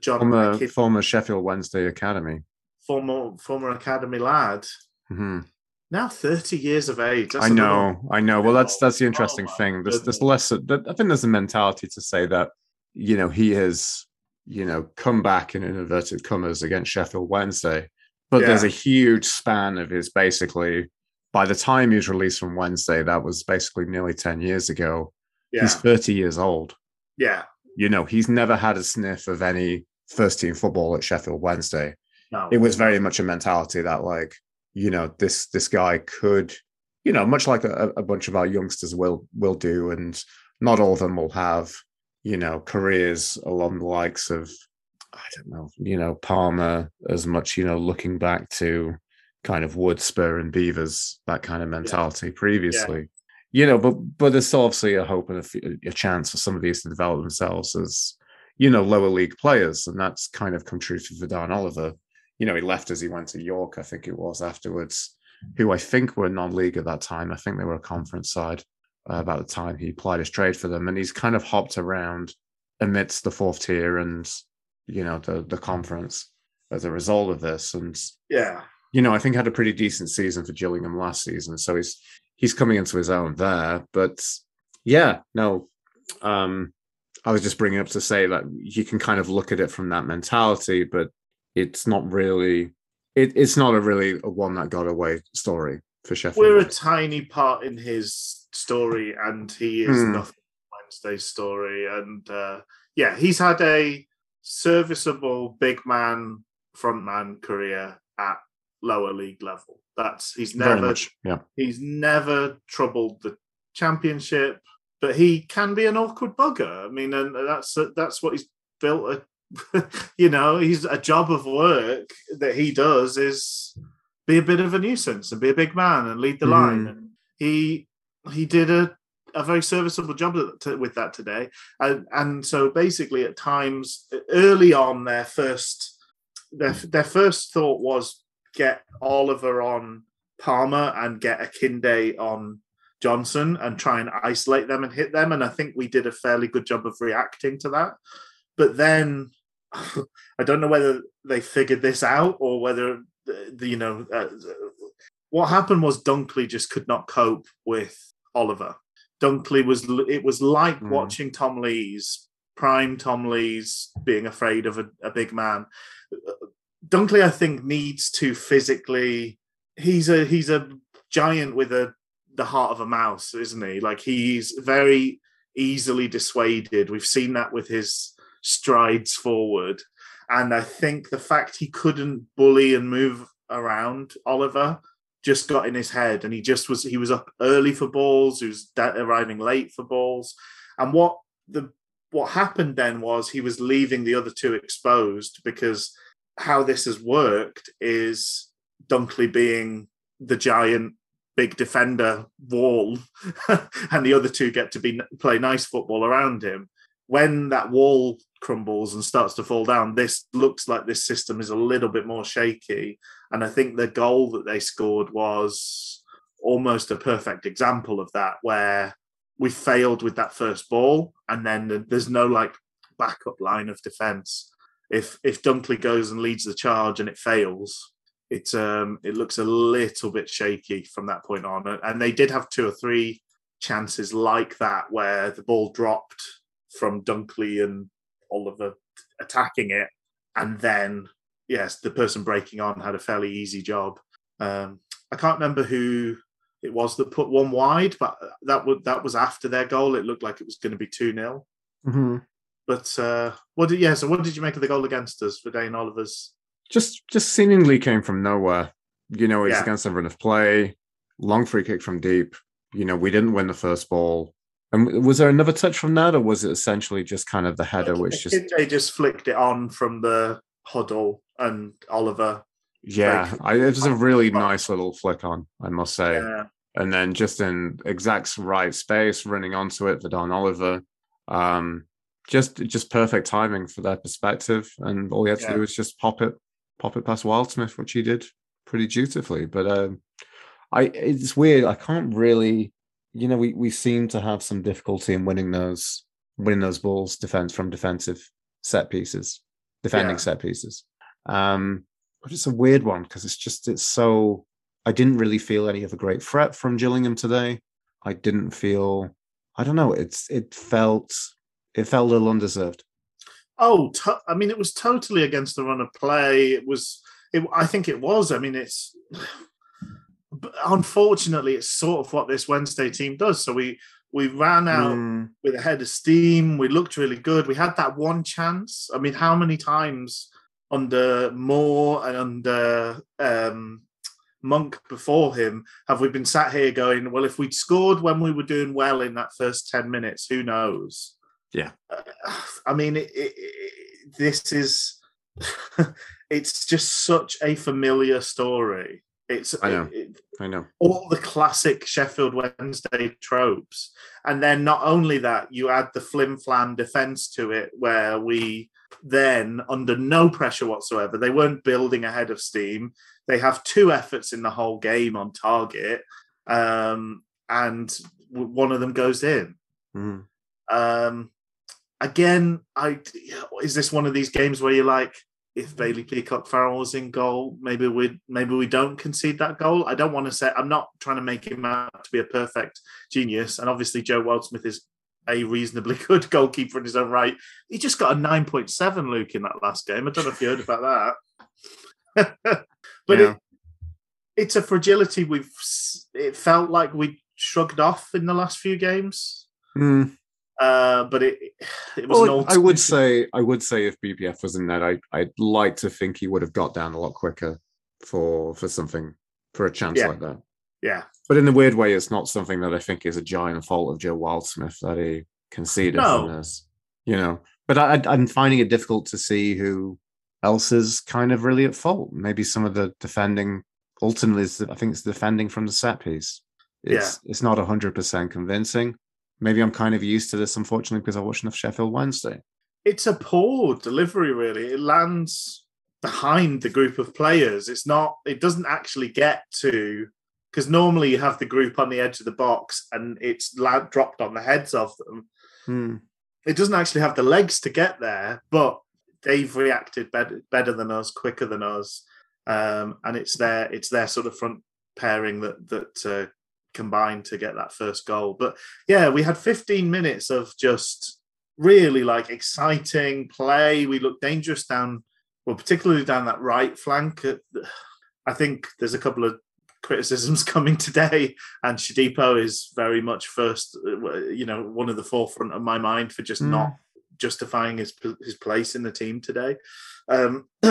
John former McKin- former Sheffield Wednesday Academy. former former academy lad, Mhm. now thirty years of age. That's I know, I know. Well, that's that's the Oh interesting my thing. There's there's less. I think there's a mentality to say that you know he has you know come back in inverted commas against Sheffield Wednesday, but there's a huge span of his basically. By the time he was released from Wednesday, that was basically nearly ten years ago. yeah, He's 30 years old. yeah. You know, he's never had a sniff of any first team football at Sheffield Wednesday No, it was very much a mentality that like you know this this guy could you know much like a, a bunch of our youngsters will will do and not all of them will have you know careers along the likes of i don't know you know palmer as much you know looking back to kind of wood spur and beavers that kind of mentality previously you know but but there's obviously a hope and a chance for some of these to develop themselves as you know lower league players and that's kind of come true for Vadaine Oliver you know, he left as he went to York, I think it was afterwards, who I think were non-league at that time. I think they were a conference side uh, about the time he applied his trade for them, and he's kind of hopped around amidst the fourth tier and you know the the conference as a result of this. And yeah, you know, I think had a pretty decent season for Gillingham last season, so he's he's coming into his own there. But yeah, no, um, I was just bringing up to say that you can kind of look at it from that mentality, but it's not really it, it's not a really a one that got away story for Sheffield. we're a tiny part in his story, and he is Hmm. nothing Wednesday's story. And uh, yeah, he's had a serviceable big man frontman career at lower league level. That's he's never much, yeah. He's never troubled the championship, but he can be an awkward bugger. I mean, and that's that's what he's built. A, you know, he's a job of work that he does is be a bit of a nuisance and be a big man and lead the Mhm. line. And he he did a a very serviceable job with that today. And and so basically, at times early on, their first their their first thought was get Oliver on Palmer and get Akinde on Johnson and try and isolate them and hit them. And I think we did a fairly good job of reacting to that. But then I don't know whether they figured this out or whether the, the- you know uh, what happened was Dunkley just could not cope with Oliver. Dunkley was it was like Mm. watching Tom Lees prime Tom Lees being afraid of a, a big man. Dunkley, I think, needs to physically. He's a he's a giant with a the heart of a mouse, isn't he? Like he's very easily dissuaded. We've seen that with his strides forward, and I think the fact he couldn't bully and move around Oliver just got in his head, and he just was he was up early for balls, he was arriving late for balls, and what the what happened then was he was leaving the other two exposed because how this has worked is Dunkley being the giant big defender wall and the other two get to be play nice football around him. When that wall crumbles and starts to fall down this looks like this system is a little bit more shaky. And i think the goal that they scored was almost a perfect example of that where we failed with that first ball and then there's no like backup line of defense if if dunkley goes and leads the charge and it fails it um it looks a little bit shaky from that point on and they did have two or three chances like that where the ball dropped from dunkley and oliver attacking it and then yes, the person breaking on had a fairly easy job. Um, I can't remember who it was that put one wide, but that would that was after their goal. It looked like it was going to be two 0 Mm-hmm. But uh, what did yeah? So what did you make of the goal against us for Dane Oliver's? Just just seemingly came from nowhere. You know, it's Yeah. against a run of play, long free kick from deep. You know, we didn't win the first ball. And was there another touch from that, or was it essentially just kind of the header, which just they just flicked it on from the huddle and Oliver. yeah, like- I, it was a really nice little flick on, I must say. Yeah, and then just in exact right space, running onto it for Don Oliver. Um, just just perfect timing for their perspective, and all he had to do was just pop it, pop it past Wildsmith, which he did pretty dutifully. But um, I it's weird. I can't really, you know, we we seem to have some difficulty in winning those winning those balls defense from defensive set pieces, defending Yeah. set pieces. Um, but it's a weird one because it's just it's so I didn't really feel any of a great threat from Gillingham today. I didn't feel I don't know, it's it felt it felt a little undeserved. Oh, I mean, it was totally against the run of play. It was. It, I think it was. I mean, it's. Unfortunately, it's sort of what this Wednesday team does. So we we ran out Mm, with a head of steam. We looked really good. We had that one chance. I mean, how many times under Moore and under um, Monk before him have we been sat here going, well, if we'd scored when we were doing well in that first 10 minutes, who knows? Yeah. Uh, I mean, it, it, it, this is, it's just such a familiar story. It's I know. I know. all the classic Sheffield Wednesday tropes. And then not only that, you add the flim flam defense to it, where we then, under no pressure whatsoever, they weren't building ahead of steam. They have two efforts in the whole game on target, um, and one of them goes in. Mm. Um, again, I is this one of these games where you're like, if Bailey Peacock Farrell was in goal, maybe we maybe we don't concede that goal. I don't want to say I'm not trying to make him out to be a perfect genius, and obviously Joe Wildsmith is a reasonably good goalkeeper in his own right. He just got a nine point seven, Luke, in that last game. I don't know if you heard about that, but Yeah. it, it's a fragility we've. It felt like we shrugged off in the last few games. Mm. Uh, but it it was Well, an I would say I would say if BBF was in that, I I'd like to think he would have got down a lot quicker for for something for a chance Yeah. like that. yeah. But in a weird way, it's not something that I think is a giant fault of Joe Wildsmith that he conceded No. from this. You know, but I, I'm finding it difficult to see who else is kind of really at fault. Maybe some of the defending ultimately, is I think it's defending from the set piece. It's it's not hundred percent convincing. Maybe I'm kind of used to this, unfortunately, because I watched enough Sheffield Wednesday. It's a poor delivery, really. It lands behind the group of players. It's not. It doesn't actually get to because normally you have the group on the edge of the box and it's la- dropped on the heads of them. Hmm. It doesn't actually have the legs to get there, but they've reacted better, better than us, quicker than us, um, and it's their it's their sort of front pairing that that uh, combined to get that first goal. But yeah, we had 15 minutes of just really like exciting play. We looked dangerous down, well, particularly down that right flank. Uh, I think there's a couple of criticisms coming today, and Shodipo is very much first, uh, you know, one of the forefront of my mind for just Mm. not justifying his his place in the team today. Um,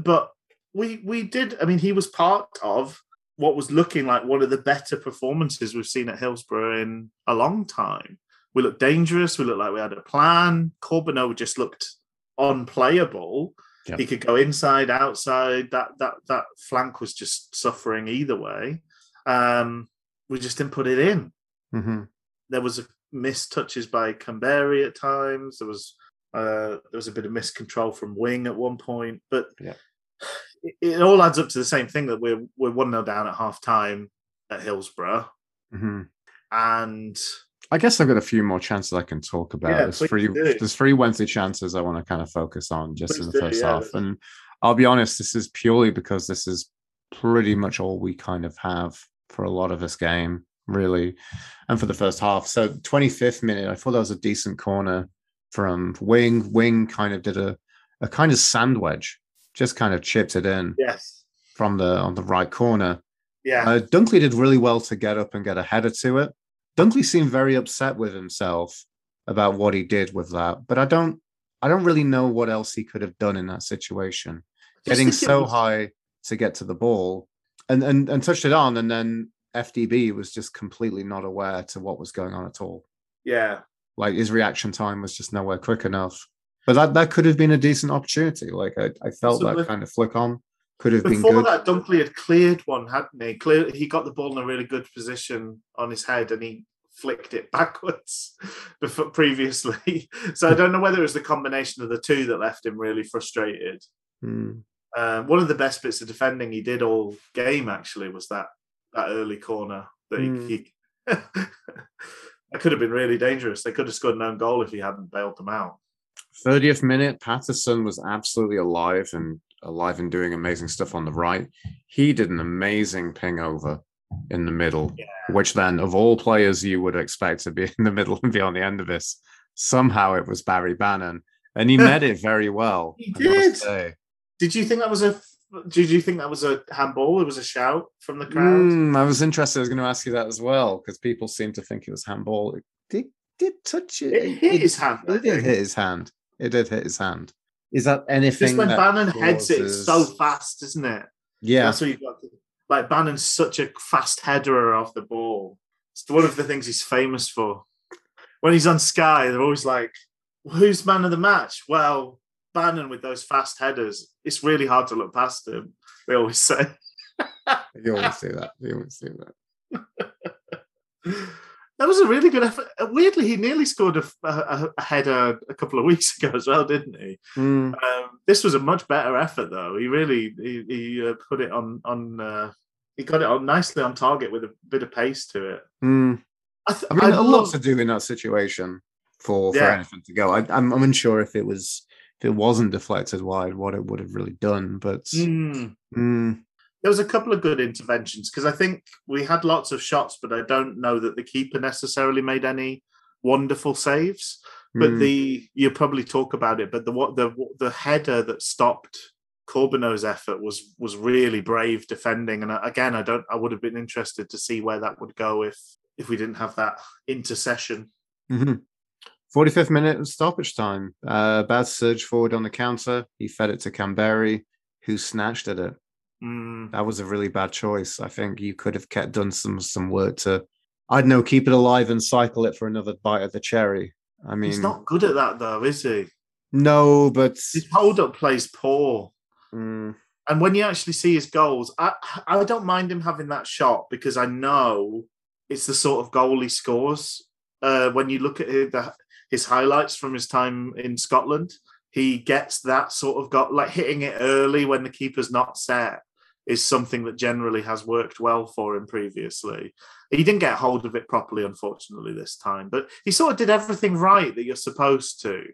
but we we did. I mean, he was part of what was looking like one of the better performances we've seen at Hillsborough in a long time. We looked dangerous. We looked like we had a plan. Corbeanu just looked unplayable. Yep. He could go inside, outside. That that that flank was just suffering either way. Um, we just didn't put it in. Mhm. There was a missed touches by Kamberi at times. There was uh, there was a bit of miscontrol from Wing at one point, but Yeah. It, it all adds up to the same thing that we're we're one 0 down at half time at Hillsborough, Mhm. and I guess I've got a few more chances I can talk about. Yeah, there's three do. there's three Wednesday chances I want to kind of focus on just Please in the do, first yeah. half. And I'll be honest, this is purely because this is pretty much all we kind of have for a lot of this game, really. And for the first half. So 25th minute, I thought that was a decent corner from Wing. Wing kind of did a, a kind of sand wedge, just kind of chipped it in Yes. from the on the right corner. Yeah. Uh, Dunkley did really well to get up and get a header to it. Dunkley seemed very upset with himself about what he did with that, but I don't, I don't really know what else he could have done in that situation. Just Getting so high to get to the ball, and and and touched it on, and then FDB was just completely not aware to what was going on at all. Yeah. Like his reaction time was just nowhere quick enough. But that that could have been a decent opportunity. Like I, I felt So that with- kind of flick on could have been Before that, Dunkley had cleared one, hadn't he? Clear, he got the ball in a really good position on his head, and he flicked it backwards before previously. so I don't know whether it was the combination of the two that left him really frustrated. Hmm. Um, one of the best bits of defending he did all game actually was that that early corner that he. Mm. he that could have been really dangerous. They could have scored an own goal if he hadn't bailed them out. 30th minute, Paterson was absolutely alive and alive and doing amazing stuff on the right. He did an amazing ping over in the middle, which then, of all players you would expect to be in the middle and be on the end of this, somehow it was Barry Bannon. And he met it very well. He did. Did you think that was a? Did you think that was a handball? It was a shout from the crowd. Mm, I was interested. I was going to ask you that as well because people seem to think it was handball. It did, did touch it. It hit his hand. It did hit his hand. It did hit his hand. Is that anything? Just when that Bannon heads it, it's so fast, isn't it? Yeah, That's what you've got. To, like Bannon's such a fast headerer off the ball. It's one of the things he's famous for. When he's on Sky, they're always like, "Who's man of the match?" Well, Bannon with those fast headers. It's really hard to look past him. They always say. you always say that. You always say that. That was a really good effort. Uh, Weirdly, he nearly scored a, a, a header a couple of weeks ago as well, didn't he? Mm, Um, this was a much better effort, though. He really he, he uh, put it on on. Uh, he got it on nicely on target with a bit of pace to it. mm. I, th- I mean, I a lot to do in that situation for for Yeah. anything to go. I, I'm I'm unsure if it was if it wasn't deflected wide, what it would have really done. But Mm. mm, there was a couple of good interventions because I think we had lots of shots, but I don't know that the keeper necessarily made any wonderful saves. But mm, the you probably talk about it, but the what the the header that stopped Corbeanu's effort was was really brave defending. And again, I don't I would have been interested to see where that would go if if we didn't have that intercession. mhm. 45th minute stoppage time. Uh, bad surge forward on the counter. He fed it to Kamberi, who snatched at it. Mm. That was a really bad choice. I think you could have kept done some some work to, I don't know, keep it alive and cycle it for another bite of the cherry. I mean, He's not good at that though, is he? no, but His hold up plays poor. mm, And when you actually see his goals, I I don't mind him having that shot because I know it's the sort of goal he scores. Uh, when you look at his, the, his highlights from his time in Scotland, he gets that sort of got like hitting it early when the keeper's not set is something that generally has worked well for him previously. He didn't get hold of it properly, unfortunately, this time, but he sort of did everything right that you're supposed to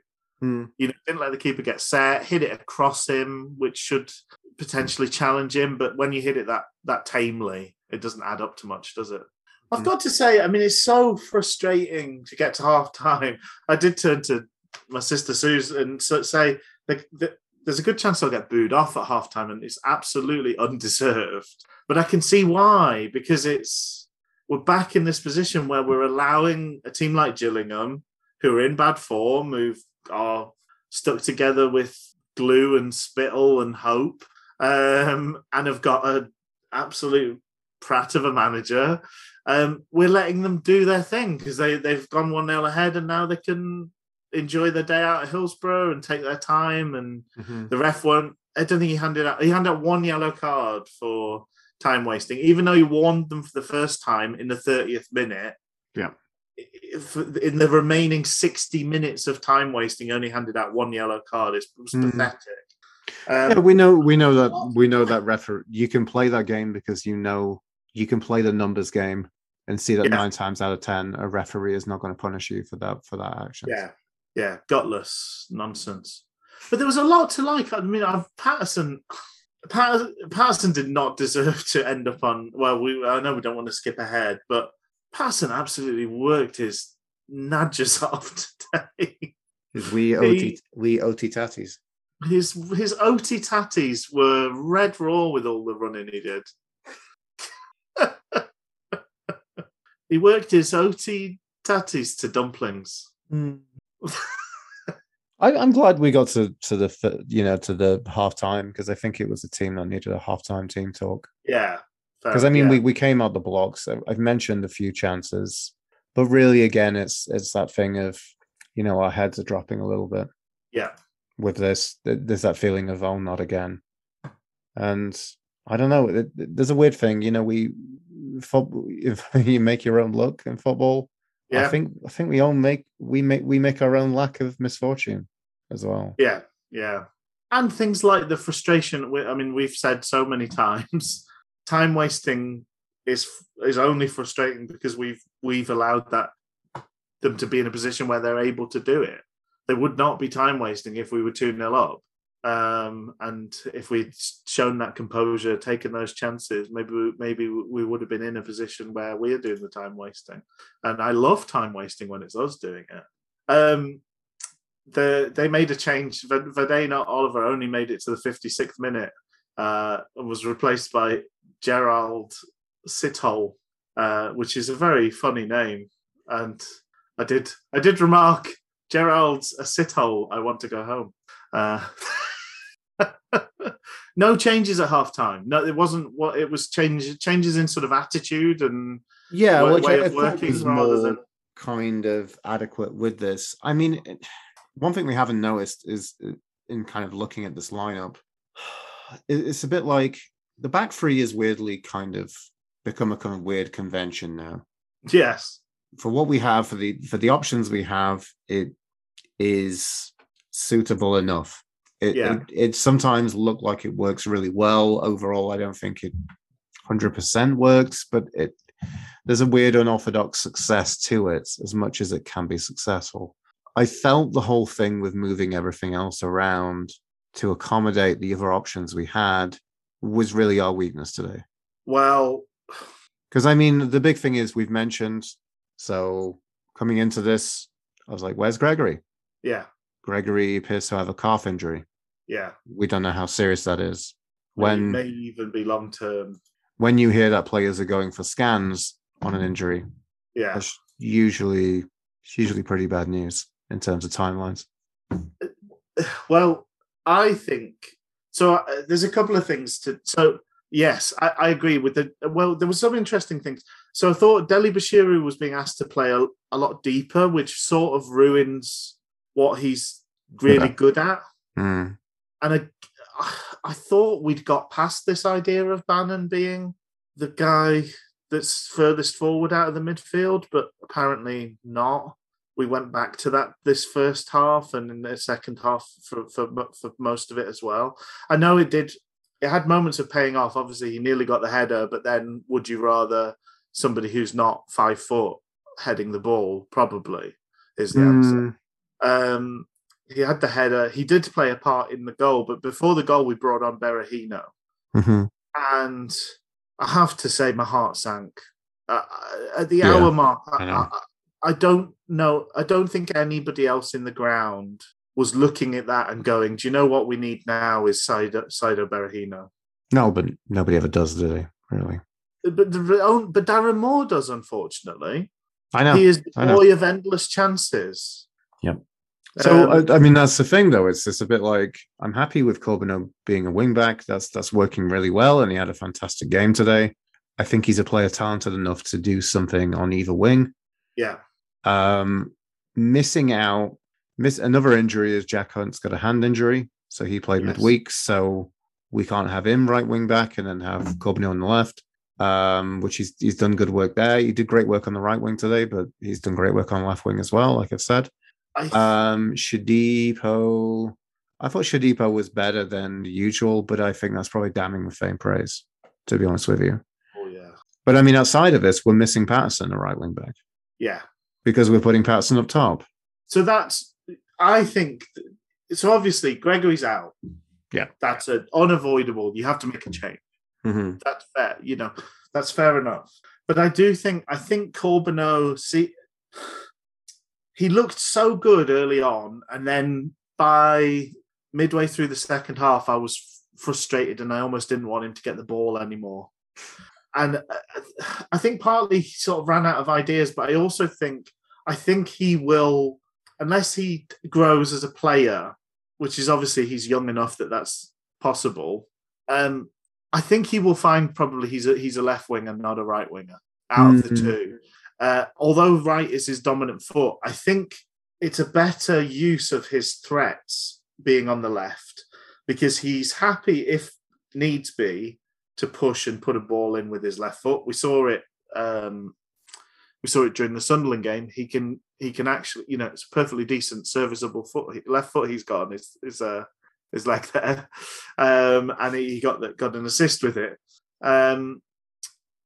mm, you know, didn't let the keeper get set, hit it across him, which should potentially challenge him. But when you hit it that that tamely, it doesn't add up to much, does it? I've Mm. got to say, I mean, it's so frustrating to get to half time. I did turn to my sister Susan and say like, th- there's a good chance I'll get booed off at halftime, and it's absolutely undeserved. But I can see why because it's we're back in this position where we're allowing a team like Gillingham, who are in bad form, who are stuck together with glue and spittle and hope, um, and have got an absolute prat of a manager. Um, we're letting them do their thing because they they've gone one 0 ahead, and now they can enjoy their day out at Hillsborough and take their time. And mhm. the ref won't. I don't think he handed out. He handed out one yellow card for time wasting, even though he warned them for the first time in the thirtieth minute. Yeah. In the remaining sixty minutes of time wasting, only handed out one yellow card. It's, it was Mm. pathetic. Um, yeah, we know we know that we know that refer you can play that game because you know you can play the numbers game and see that Yeah. nine times out of ten a referee is not going to punish you for that for that action. Yeah, yeah, gutless nonsense. But there was a lot to like. I mean, I've, Paterson, Patter- Paterson did not deserve to end up on. Well, we I know we don't want to skip ahead, but Paterson absolutely worked his nudges off today. Because we He- OT we OT tatties. his his OT tatties were red raw with all the running he did. he worked his OT tatties to dumplings. Hmm. I, I'm glad we got to to the you know to the half time because I think it was a team that needed a half time team talk. Yeah. Because I mean, yeah. we, we came out the blocks. I- I've mentioned a few chances, but really, again, it's it's that thing of you know our heads are dropping a little bit yeah. with this. There's that feeling of oh, not again, and I don't know. it- it- There's a weird thing, you know. We if you make your own luck in football, Yeah. I think I think we all make we make we make our own lack of misfortune as well. Yeah, yeah. And things like the frustration. we- I mean, we've said so many times, time wasting is is only frustrating because we've we've allowed that them to be in a position where they're able to do it. They would not be time wasting if we were two 0 up. Um, and if we'd shown that composure, taken those chances, maybe we, maybe we would have been in a position where we're doing the time wasting. And I love time wasting when it's us doing it. Um, the they made a change. V- Vadaine Oliver only made it to the 56th minute uh, and was replaced by Gerald Sithole, uh, which is a very funny name. And I did I did remark Gerald's a sithole. I want to go home. Uh, no changes at half time. No, it wasn't what it was. Change changes in sort of attitude and Yeah, way, which way I, I of thought working rather more than kind of adequate with this. I mean, one thing we haven't noticed is uh, in kind of looking at this lineup, it's a bit like the back three is weirdly kind of become a kind of weird convention now. yes, For what we have, for the for the options we have, it is suitable enough. It, Yeah. it, it sometimes look like it works really well. Overall, I don't think it 100% works, but it there's a weird unorthodox success to it as much as it can be successful. I felt the whole thing with moving everything else around to accommodate the other options we had was really our weakness today. well, Because I mean, the big thing is we've mentioned. So coming into this, I was like, "Where's Gregory?" yeah, Gregory appears to have a calf injury. Yeah. We don't know how serious that is. When may even be long term. when you hear that players are going for scans on an injury, Yeah, that's usually it's usually pretty bad news in terms of timelines. well, I think so. Uh, there's a couple of things to. So yes, I, I agree with the. Well, there was some interesting things. So I thought Dele-Bashiru was being asked to play a, a lot deeper, which sort of ruins what he's really Yeah. good at. Hmm. And I, I thought we'd got past this idea of Bannon being the guy that's furthest forward out of the midfield, but apparently not. We went back to that this first half and in the second half for, for for most of it as well. I know it did. It had moments of paying off. Obviously, he nearly got the header, but then would you rather somebody who's not five foot heading the ball? Probably is the answer. Hmm. Um, he had the header. He did play a part in the goal, but before the goal, we brought on Berahino, Mhm. and I have to say, my heart sank uh, at the Yeah, hour mark. I, I. I, I don't know. I don't think anybody else in the ground was looking at that and going, "Do you know what we need now? Is Saido, Saido Berahino." No, but nobody ever does, do they? Really? But the, oh, but Darren Moore does, unfortunately. I know. he is the boy of endless chances. Yep. So Um, I, I mean, that's the thing, though. It's just a bit like I'm happy with Corbeanu being a wingback. That's that's working really well, and he had a fantastic game today. I think he's a player talented enough to do something on either wing. yeah, Um, missing out, miss another injury is Jack Hunt's got a hand injury, so he played Yes. midweek. So we can't have him right wing back and then have Corbeanu on the left. Um, which he's he's done good work there. He did great work on the right wing today, but he's done great work on left wing as well. Like I've said. Um, Shodipo. I thought Shodipo was better than usual, but I think that's probably damning with faint praise, to be honest with you. oh yeah, But I mean, outside of this, we're missing Paterson, the right wing back, yeah. because we're putting Paterson up top. So that's, I think, so obviously Gregory's out. Yeah. That's a, unavoidable. You have to make a change. Mm-hmm. That's fair. You know, that's fair enough. But I do think, I think Corbeanu, see, he looked so good early on. And then by midway through the second half, I was f- frustrated and I almost didn't want him to get the ball anymore. And uh, I think partly he sort of ran out of ideas, but I also think I think he will, unless he grows as a player, which is obviously he's young enough that that's possible. Um, I think he will find probably he's a he's a left winger, not a right winger, out of the Mhm. two. Uh, although right is his dominant foot, I think it's a better use of his threats being on the left because he's happy if needs be to push and put a ball in with his left foot. We saw it. Um, we saw it during the Sunderland game. He can he can actually you know it's a perfectly decent serviceable foot left foot he's got on his his uh his leg there, um, and he got got an assist with it. Um,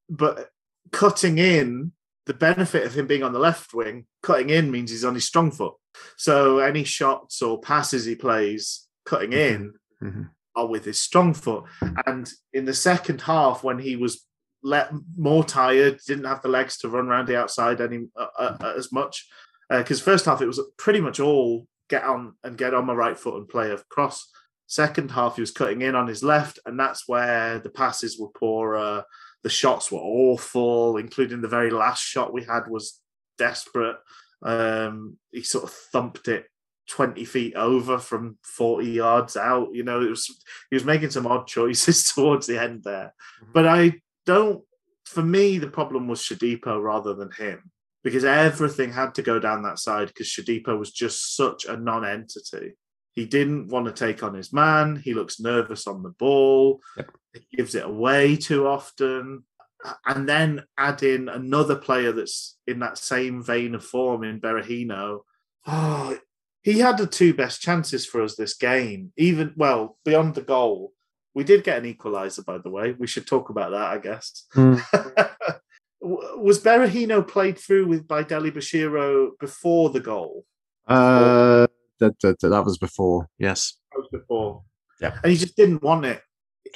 but cutting in the benefit of him being on the left wing, cutting in means he's on his strong foot. So any shots or passes he plays cutting in Mhm. are with his strong foot. And in the second half, when he was let more tired, didn't have the legs to run around the outside any uh, uh, as much, because first half it was pretty much all get on and get on my right foot and play a cross. Second half he was cutting in on his left, and that's where the passes were poorer. The shots were awful, including the very last shot we had was desperate. Um, he sort of thumped it 20 feet over from 40 yards out. You know, it was he was making some odd choices towards the end there. But I don't for me the problem was Shodipo rather than him. Because everything had to go down that side because Shodipo was just such a non-entity. He didn't want to take on his man. He looks nervous on the ball. Yep. He gives it away too often. And then add in another player that's in that same vein of form in Berahino. Oh, he had the two best chances for us this game. Even well, beyond the goal, we did get an equaliser. By the way, we should talk about that. I guess Mm. was Berahino played through with by Dele-Bashiru before the goal? Uh, that, that that was before. Yes. That was before, Yeah. and he just didn't want it.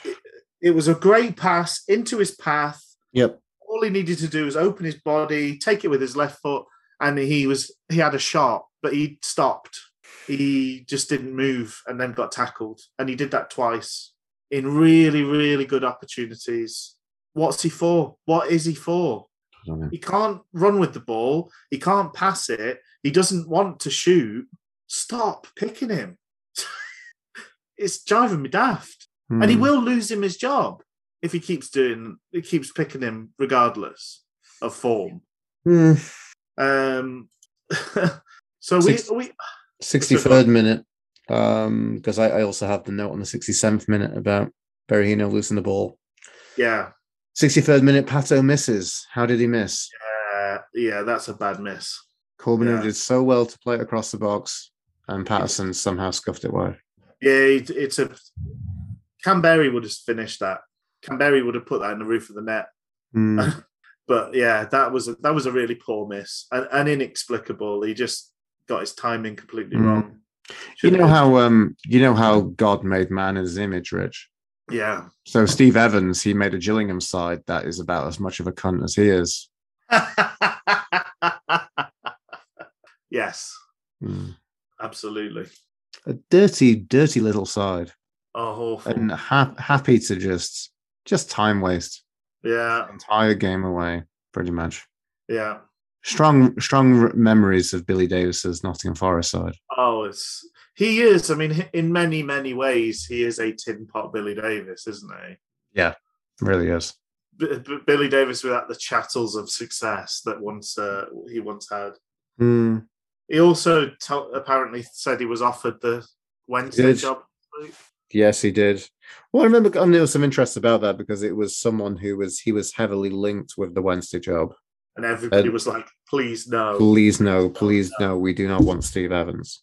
it. It was a great pass into his path. Yep. All he needed to do was open his body, take it with his left foot, and he was he had a shot, but he stopped. He just didn't move and then got tackled. And he did that twice in really, really good opportunities. What's he for? What is he for? I don't know. He can't run with the ball. He can't pass it. He doesn't want to shoot. Stop picking him. it's driving me daft. And he Mm. will lose him his job if he keeps doing he keeps picking him regardless of form. Mm. Um so we, Six- we 63rd minute. Um, because I, I also have the note on the 67th minute about Berahino losing the ball. yeah, 63rd minute, Pato misses. How did he miss? uh, yeah, that's a bad miss. Corbin Yeah. did so well to play it across the box, and Paterson somehow scuffed it wide. Yeah, it, it's a Kamberi would have finished that. Kamberi would have put that in the roof of the net. Mm. But yeah, that was a, that was a really poor miss and, and inexplicable. He just got his timing completely Mm. wrong. You Should've know how um you know how God made man in his image, Rich. Yeah. So Steve Evans, he made a Gillingham side that is about as much of a cunt as he is. yes. Absolutely. A dirty, dirty little side, Oh, awful. and ha- happy to just just time waste yeah, entire game away, pretty much. yeah. Strong, strong memories of Billy Davies's Nottingham Forest side. Oh, it's he is. I mean, in many, many ways, he is a tin pot Billy Davies, isn't he? Yeah, really is. B- B- Billy Davies without the chattels of success that once uh, he once had. Mm. He also to- apparently said he was offered the Wednesday Did. job. Yes, he did. Well, I remember there was some interest about that because it was someone who was he was heavily linked with the Wednesday job. And everybody Uh, was like, please no. Please no, please no, we do not want Steve Evans.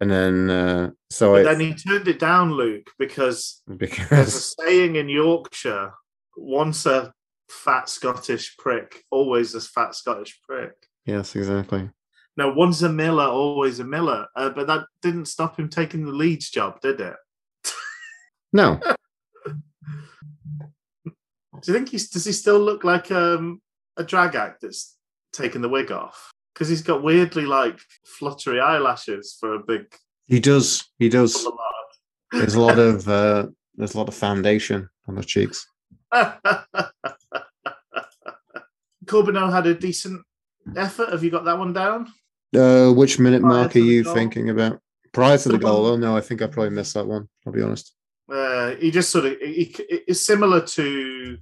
And then uh, so But I then he turned it down, Luke, because there's a because saying in Yorkshire once a fat Scottish prick, always a fat Scottish prick. yes, exactly. No, once a miller, always a miller. Uh, but that didn't stop him taking the Leeds job, did it? No, Do you think he's does he still look like um, a drag act that's taken the wig off? Because he's got weirdly like fluttery eyelashes for a big he does. He does. There's a lot of uh, there's a lot of foundation on the cheeks. Corbeanu had a decent effort. Have you got that one down? Uh, which minute Prior mark are you goal? thinking about? Prior to the The goal? one- Oh no, I think I probably missed that one. I'll be honest. Uh, he just sort of he, it's similar to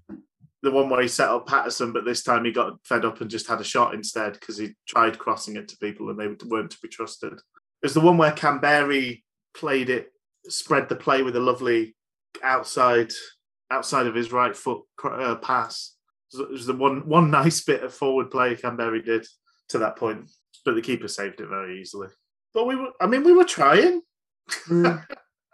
the one where he set up Paterson, but this time he got fed up and just had a shot instead because he tried crossing it to people and they weren't to be trusted. It was the one where Kamberi played it, spread the play with a lovely outside outside of his right foot uh, pass. It was the one one nice bit of forward play Kamberi did to that point, but the keeper saved it very easily. But we were, I mean, we were trying. Mm.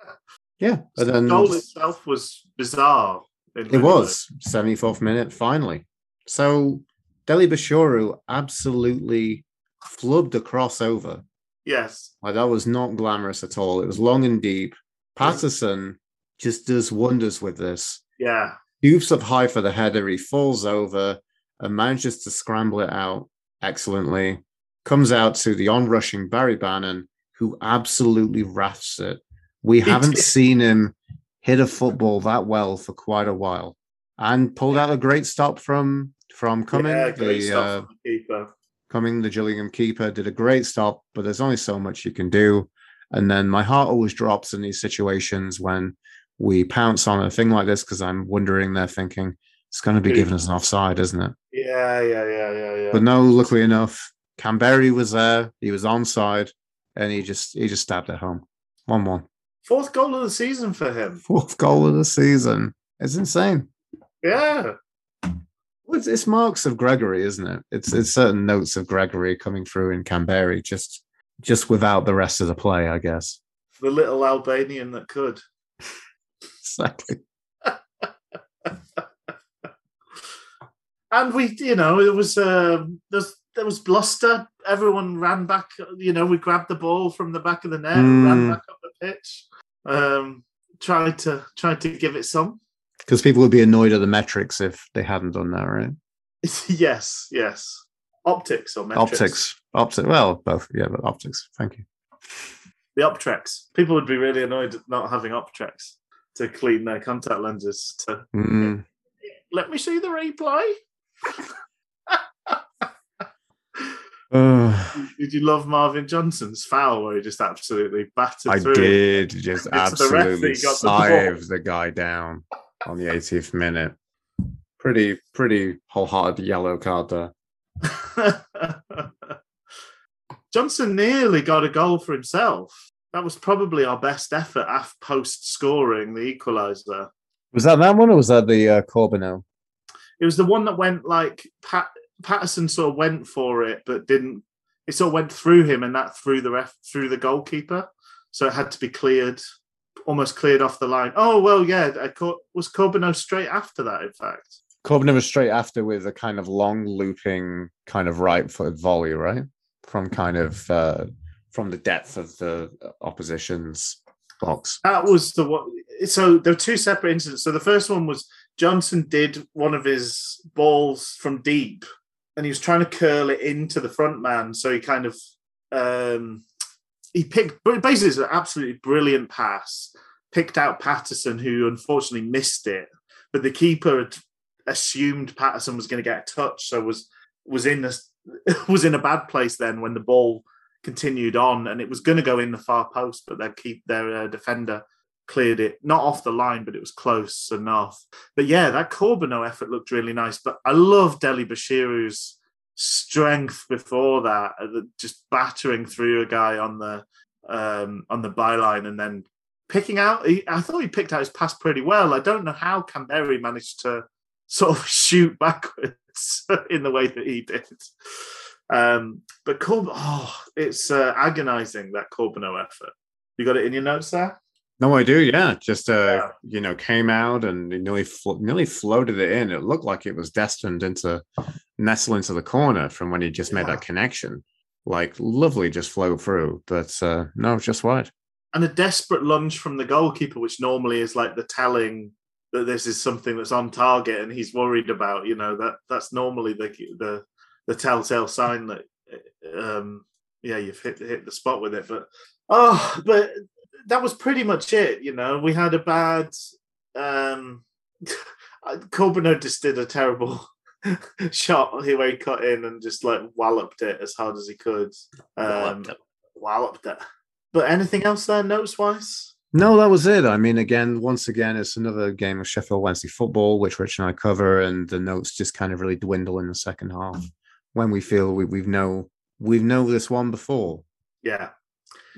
yeah, The and then goal itself was bizarre. It was 74th minute, finally. So Dele-Bashiru absolutely flubbed a crossover. Yes. Like that was not glamorous at all. It was long and deep. Paterson just does wonders with this. Yeah. Hoops up high for the header. He falls over and manages to scramble it out excellently. Comes out to the onrushing Barry Bannan, who absolutely rafts it. We haven't seen him hit a football that well for quite a while, and pulled out a great stop from from coming. Yeah, the, uh, from the keeper. coming, the Gillingham keeper did a great stop, but there's only so much you can do. And then my heart always drops in these situations when we pounce on a thing like this because I'm wondering they're thinking it's going to be given as an offside, isn't it? Yeah, yeah, yeah, yeah, yeah. But no, luckily enough, Kamberi was there. He was onside, and he just he just stabbed it home. One one. Fourth goal of the season for him. Fourth goal of the season. It's insane. Yeah. It's, it's marks of Gregory, isn't it? It's it's certain notes of Gregory coming through in Kamberi, just just without the rest of the play, I guess. The little Albanian that could. Exactly. And we, you know, it was um, there's, there was bluster. Everyone ran back. You know, we grabbed the ball from the back of the net, Mm. ran back up the pitch, um, tried to tried to give it some. Because people would be annoyed at the metrics if they hadn't done that, right? yes, yes. Optics or metrics? Optics. Optics. Well, both. Yeah, but optics. Thank you. The Optrex. People would be really annoyed at not having Optrex to clean their contact lenses. To Mm. let me see the replay. Did you love Marvin Johnson's foul where he just absolutely battered I did just to the absolutely he the the guy down on the 80th minute. Pretty, pretty wholehearted yellow card there. Johnson nearly got a goal for himself. That was probably our best effort after post scoring the equaliser. Was that that one or was that the uh, Corbeanu? It was the one that went like Pat, Paterson sort of went for it, but didn't. It sort of went through him, and that through the ref through the goalkeeper. So it had to be cleared, almost cleared off the line. Oh well, yeah. I caught, was Corbeanu straight after that? In fact, Corbeanu was straight after with a kind of long looping, kind of right footed volley, right? From kind of uh, from the depth of the opposition's box. that was the one. So there were two separate incidents. So the first one was Johnson did one of his balls from deep, and he was trying to curl it into the front man. So he kind of um, he picked, but basically it's an absolutely brilliant pass. Picked out Paterson, who unfortunately missed it, but the keeper had assumed Paterson was going to get a touch, so was was in a was in a bad place then when the ball continued on, and it was going to go in the far post, but their keep their uh, defender cleared it not off the line, but it was close enough. But yeah, that Corbeanu effort looked really nice. But I love Dele-Bashiru's strength before that, uh, just battering through a guy on the um, on the byline and then picking out. I thought he picked out his pass pretty well. I don't know how Kamberi managed to sort of shoot backwards in the way that he did. Um, but Corb, oh, it's uh, agonizing that Corbeanu effort. You got it in your notes there? No, I do. Yeah, just uh, Yeah. you know, came out and nearly flo- nearly floated it in. It looked like it was destined into nestle into the corner from when he just made that connection. Like lovely, just flow through, but uh, no, just wide. and a desperate lunge from the goalkeeper, which normally is like the telling that this is something that's on target and he's worried about. You know that that's normally the the the telltale sign that um, yeah you've hit hit the spot with it. But oh, but that was pretty much it. You know, we had a bad. Um, Corbeanu just did a terrible shot where he cut in and just like walloped it as hard as he could. Um, Walloped it. walloped it. But anything else there, notes wise? No, that was it. I mean, again, once again, it's another game of Sheffield Wednesday football, which Rich and I cover, and the notes just kind of really dwindle in the second half when we feel we, we've know we've know this one before. Yeah.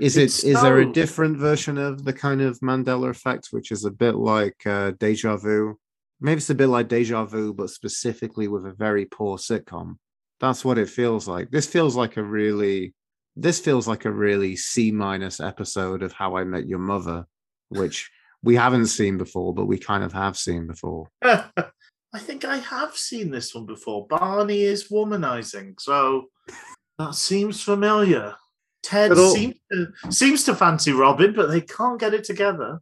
Is it It's is there a different version of the kind of Mandela effect, which is a bit like uh, deja vu? Maybe it's a bit like deja vu, but specifically with a very poor sitcom. That's what it feels like. This feels like a really, this feels like a really C minus episode of How I Met Your Mother, which we haven't seen before, but we kind of have seen before. I think I have seen this one before. Barney is womanizing, so that seems familiar. Ted all- seems to, seems to fancy Robin, but they can't get it together.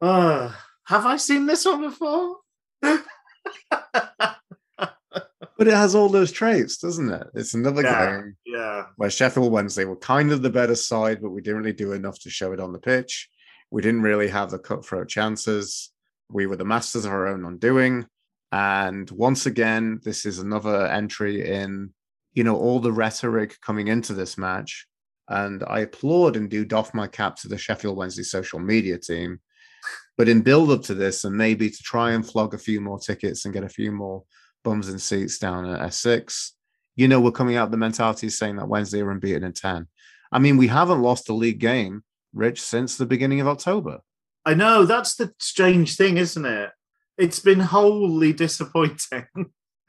Uh, have I seen this one before? But it has all those traits, doesn't it? It's another Yeah. game yeah, where Sheffield Wednesday were kind of the better side, but we didn't really do enough to show it on the pitch. We didn't really have the cutthroat chances. We were the masters of our own undoing. And once again, this is another entry in, you know, all the rhetoric coming into this match. And I applaud and do doff my cap to the Sheffield Wednesday social media team. But in build up to this, and maybe to try and flog a few more tickets and get a few more bums and seats down at S6, you know, we're coming out the mentality saying that Wednesday are unbeaten in 10. I mean, we haven't lost a league game, Rich, since the beginning of October. I know that's the strange thing, isn't it? It's been wholly disappointing,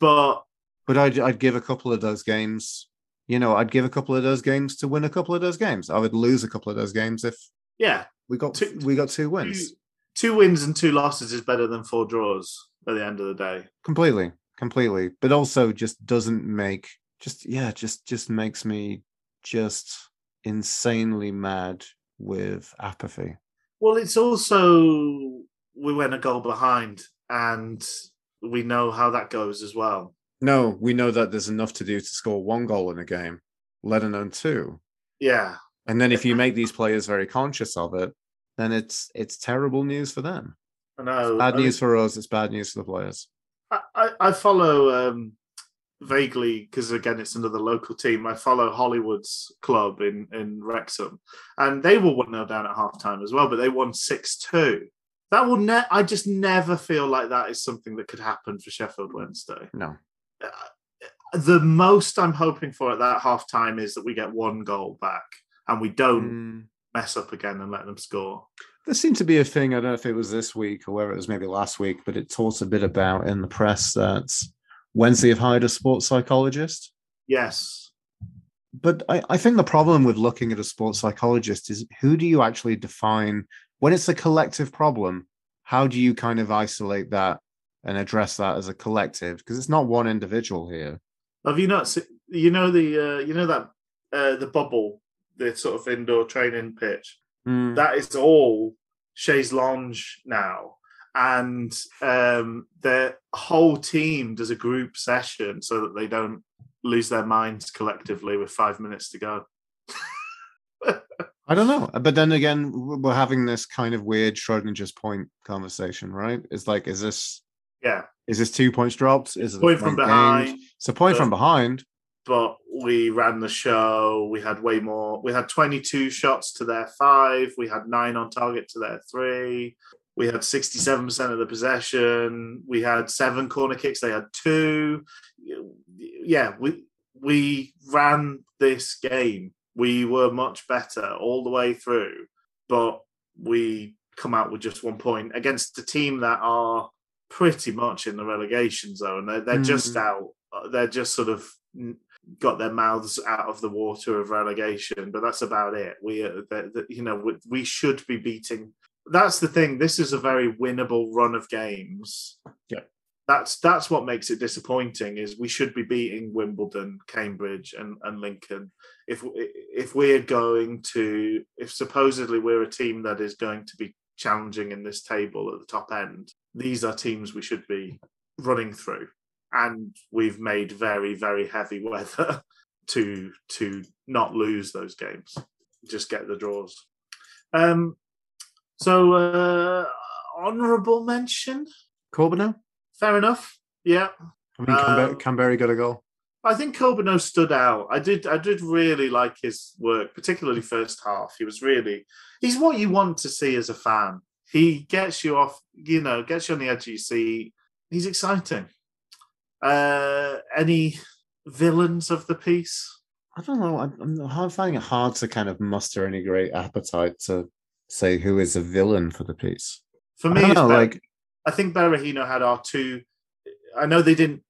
but But I'd, I'd give a couple of those games, you know, I'd give a couple of those games to win a couple of those games. I would lose a couple of those games if yeah, we got Two- we got two two, wins. two wins and two losses is better than four draws at the end of the day. Completely, completely. But also just doesn't make just yeah, just just makes me just insanely mad with apathy. Well, it's also we went a goal behind, and we know how that goes as well. No, we know that there's enough to do to score one goal in a game, let alone two. Yeah, And then if you make these players very conscious of it, then it's it's terrible news for them. I know. Bad I mean, news for us. It's bad news for the players. I, I, I follow um, vaguely because again it's another local team. I follow Hollywood's club in in Wrexham, and they were one 0 down at halftime as well, but they won six two. That will ne- I just never feel like that is something that could happen for Sheffield Wednesday. No, The most I'm hoping for at that half time is that we get one goal back and we don't Mm, mess up again and let them score. there seemed to be a thing. I don't know if it was this week or whether it was maybe last week, but it talks a bit about in the press that Wednesday have hired a sports psychologist. Yes. But I, I think the problem with looking at a sports psychologist is who do you actually define when it's a collective problem? How do you kind of isolate that and address that as a collective? Because it's not one individual here. Have you not seen, you know the uh, you know that uh, the bubble, the sort of indoor training pitch? Mm. That is all chaise lounge now. And um, the whole team does a group session so that they don't lose their minds collectively with five minutes to go. I don't know. But then again, we're having this kind of weird Schrodinger's point conversation, right? It's like, is this Yeah. is this two points dropped? Is it Point from behind. It's a point from behind. but we ran the show. We had way more. We had 22 shots to their five. We had nine on target to their three. We had 67% of the possession. We had seven corner kicks. They had two. Yeah, we we ran this game. We were much better all the way through, but we come out with just one point against a team that are pretty much in the relegation zone. They're, they're just Mhm. out. Uh, They're just sort of mm, got their mouths out of the water of relegation, but that's about it. We, uh, the, the, you know, we, we should be beating. That's the thing. This is a very winnable run of games. Yeah. That's that's what makes it disappointing. Is we should be beating Wimbledon, Cambridge, and, and Lincoln. If if we're going to, if supposedly we're a team that is going to be challenging in this table at the top end, these are teams we should be running through and we've made very very heavy weather to to not lose those games just get the draws Um, so uh, honourable mention. Corbeanu? Fair enough. Yeah, I mean, Canber- Um, Kamberi got a goal. I think Corbeanu stood out. I did. I did really like his work, particularly first half. He was really. He's what you want to see as a fan. He gets you off. You know, gets you on the edge of your seat. He's exciting. Uh, any villains of the piece? I don't know. I'm, I'm finding it hard to kind of muster any great appetite to say who is a villain for the piece. For I me, it's know, Ber- like I think Berahino had our two. I know they didn't.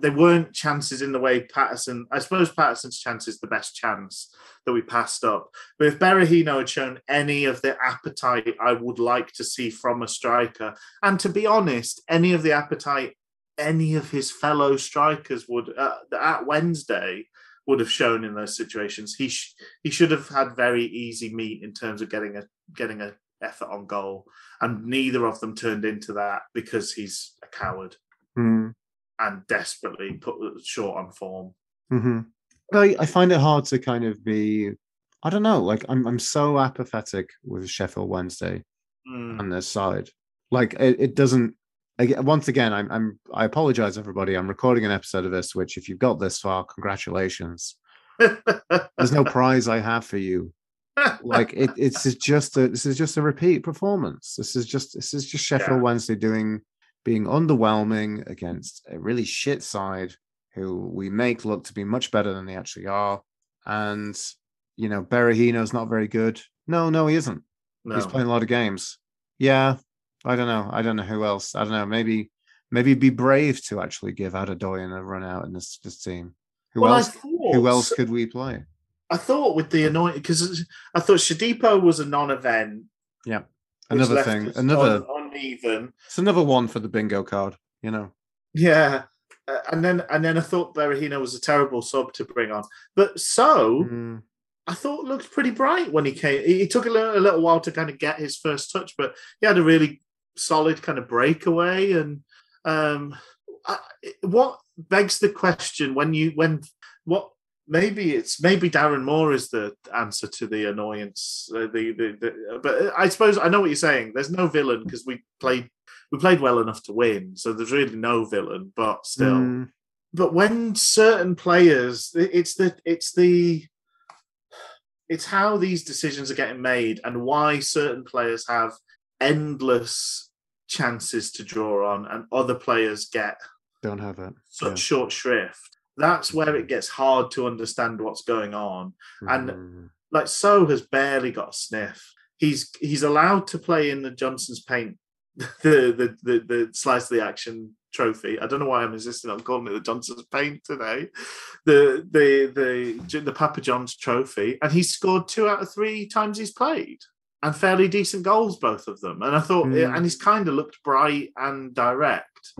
They weren't chances in the way Paterson. I suppose Paterson's chance is the best chance that we passed up. But if Berahino had shown any of the appetite I would like to see from a striker, and to be honest, any of the appetite any of his fellow strikers would uh, at Wednesday would have shown in those situations, he sh- he should have had very easy meat in terms of getting a getting a effort on goal, and neither of them turned into that because he's a coward hmm, and desperately put short on form. hmm I, I find it hard to kind of be. I don't know. Like I'm, I'm so apathetic with Sheffield Wednesday Mm. on their side. Like it, it doesn't. Again, once again, I'm, I'm. I apologize, everybody. I'm recording an episode of this, which, if you've got this far, congratulations. There's no prize I have for you. Like it, it's just a. This is just a repeat performance. This is just. This is just Sheffield Yeah. Wednesday doing, being underwhelming against a really shit side who we make look to be much better than they actually are. And you know, Berahino's not very good. No, no, he isn't. no. He's playing a lot of games. Yeah, I don't know. I don't know who else. I don't know. Maybe maybe be brave to actually give Adedoyin a run out in this this team. Who Well, else? thought, Who else could we play? I thought with the annoying because I thought Shodipo was a non-event. Yeah, another thing. Another. un- uneven. It's another one for the bingo card. You know. Yeah. Uh, and then and then I thought Berahino was a terrible sub to bring on. But Sow Mm, I thought looked pretty bright when he came. He, he took a little, a little while to kind of get his first touch, but he had a really solid kind of breakaway. And um, I, what begs the question when you when what maybe it's maybe Darren Moore is the answer to the annoyance. Uh, the, the, the but I suppose I know what you're saying. There's no villain because we played we played well enough to win, so there's really no villain. But still, mm, but when certain players it's the it's the it's how these decisions are getting made and why certain players have endless chances to draw on and other players get don't have it. such Yeah. short shrift that's where it gets hard to understand what's going on. And- Mm, like Sow has barely got a sniff. He's he's allowed to play in the johnson's paint the the the, the slice of the action trophy. I don't know why i'm insisting on calling it the johnson's paint today. The the the the papa john's trophy. And he's scored two out of three times he's played and fairly decent goals both of them. And i thought Mm. and he's kind of looked bright and direct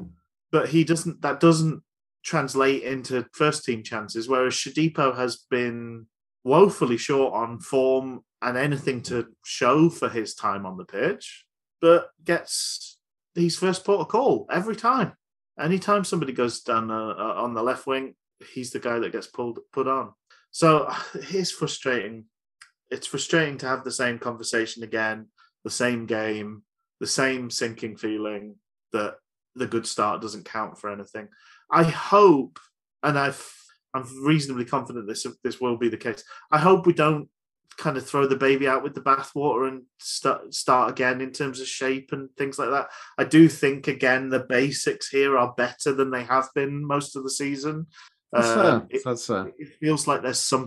but he doesn't that doesn't translate into first team chances whereas Shodipo has been woefully short on form and anything to show for his time on the pitch, but gets his first port of call every time. Anytime somebody goes down uh, uh, on the left wing, he's the guy that gets pulled put on. So it's frustrating. It's frustrating to have the same conversation again, the same game, the same sinking feeling that the good start doesn't count for anything. I hope, and I've I'm reasonably confident this this will be the case. I hope we don't kind of throw the baby out with the bathwater and start start again in terms of shape and things like that. I do think again the basics here are better than they have been most of the season. That's Um, fair. it, That's fair. it feels like there's some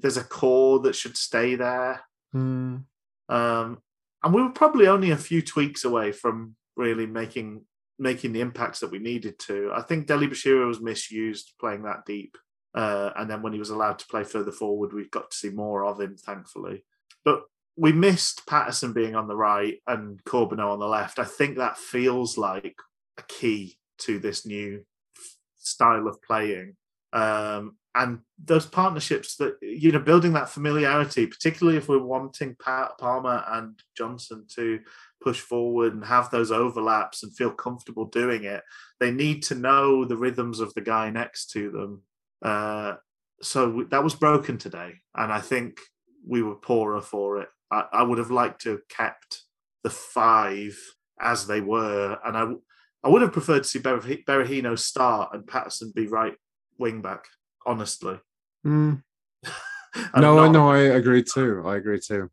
there's a core that should stay there. Mm, Um, and we were probably only a few tweaks away from really making making the impacts that we needed to. I think Dele-Bashiru was misused playing that deep. Uh, and then when he was allowed to play further forward, we've got to see more of him, thankfully. But we missed Paterson being on the right and Corbeanu on the left. I think that feels like a key to this new style of playing. Um, and those partnerships that, you know, building that familiarity, particularly if we're wanting Pa- Palmer and Johnson to push forward and have those overlaps and feel comfortable doing it, they need to know the rhythms of the guy next to them. Uh, so that was broken today, and I think we were poorer for it I, I would have liked to have kept the five as they were, and I I would have preferred to see Berah- Berahino start and Paterson be right wing back. Honestly, Mm. I'm No, not- no, I agree too. I agree too.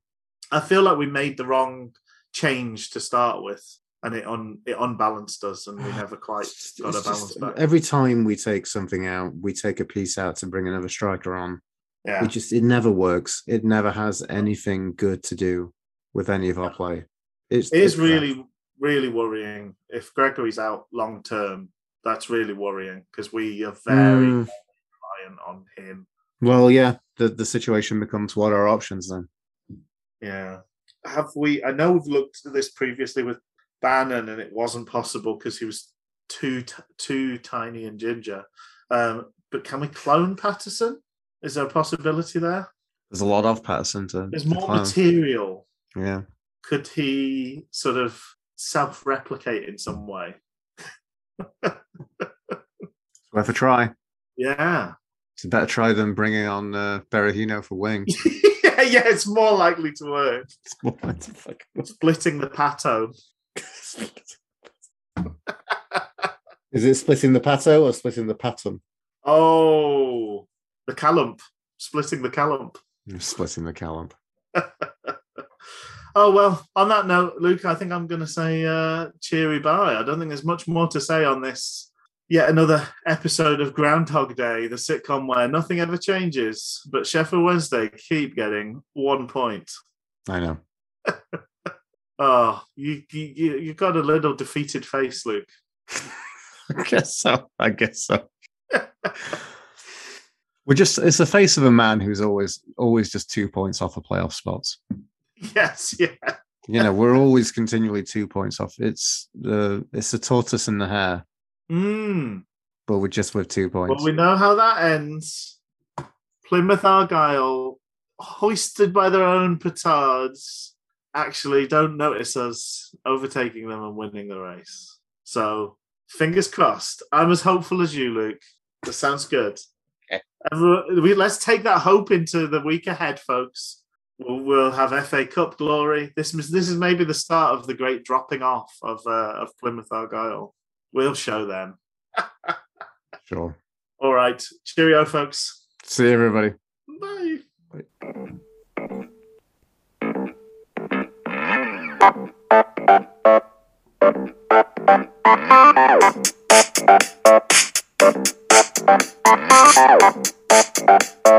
I feel like we made the wrong change to start with, and it un it unbalanced us, and we never quite got a balance just- back. every time we take something out, we take a piece out to bring another striker on. Yeah, It just it never works. It never has anything good to do with any of our play. It's, it is it's crap. really really worrying. If Gregory's out long term, that's really worrying because we are very Mm, reliant on him. well, yeah. The the situation becomes what are our options then? Yeah. Have we? I know we've looked at this previously with Bannan, and it wasn't possible because he was too t- too tiny and ginger. Um, but can we clone Paterson? Is there a possibility there? There's a lot of Paterson to. There's to more clone. material. Yeah. Could he sort of self-replicate in some way? It's worth a try. Yeah. It's a better try than bringing on uh, Berahino for wing. yeah, yeah, it's more likely to work. It's more like the fuck- Splitting the pato. Is it splitting the pato or splitting the patum? Oh, the calump. Splitting the calump. You're splitting the calump. Oh well, on that note, Luke, I think I'm going to say uh, cheery bye. I don't think there's much more to say on this. Yet another episode of Groundhog Day, the sitcom where nothing ever changes, but Sheffield Wednesday keep getting one point. I know. Oh, you you you got a little defeated face, Luke. I guess so. I guess so. We're just it's the face of a man who's always always just two points off of playoff spots. yes, yeah. You know, we're always continually two points off. It's the it's the tortoise and the hare, Mm. but we're just with two points. Well, we know how that ends. Plymouth Argyle, hoisted by their own petards, actually don't notice us overtaking them and winning the race. So, fingers crossed. I'm as hopeful as you, Luke. That sounds good. Okay. Everyone, we, let's take that hope into the week ahead, folks. We'll, we'll have FA Cup glory. This is this is maybe the start of the great dropping off of uh, of Plymouth Argyle. We'll show them. Sure. All right. Cheerio, folks. See you, everybody. Bye. Thank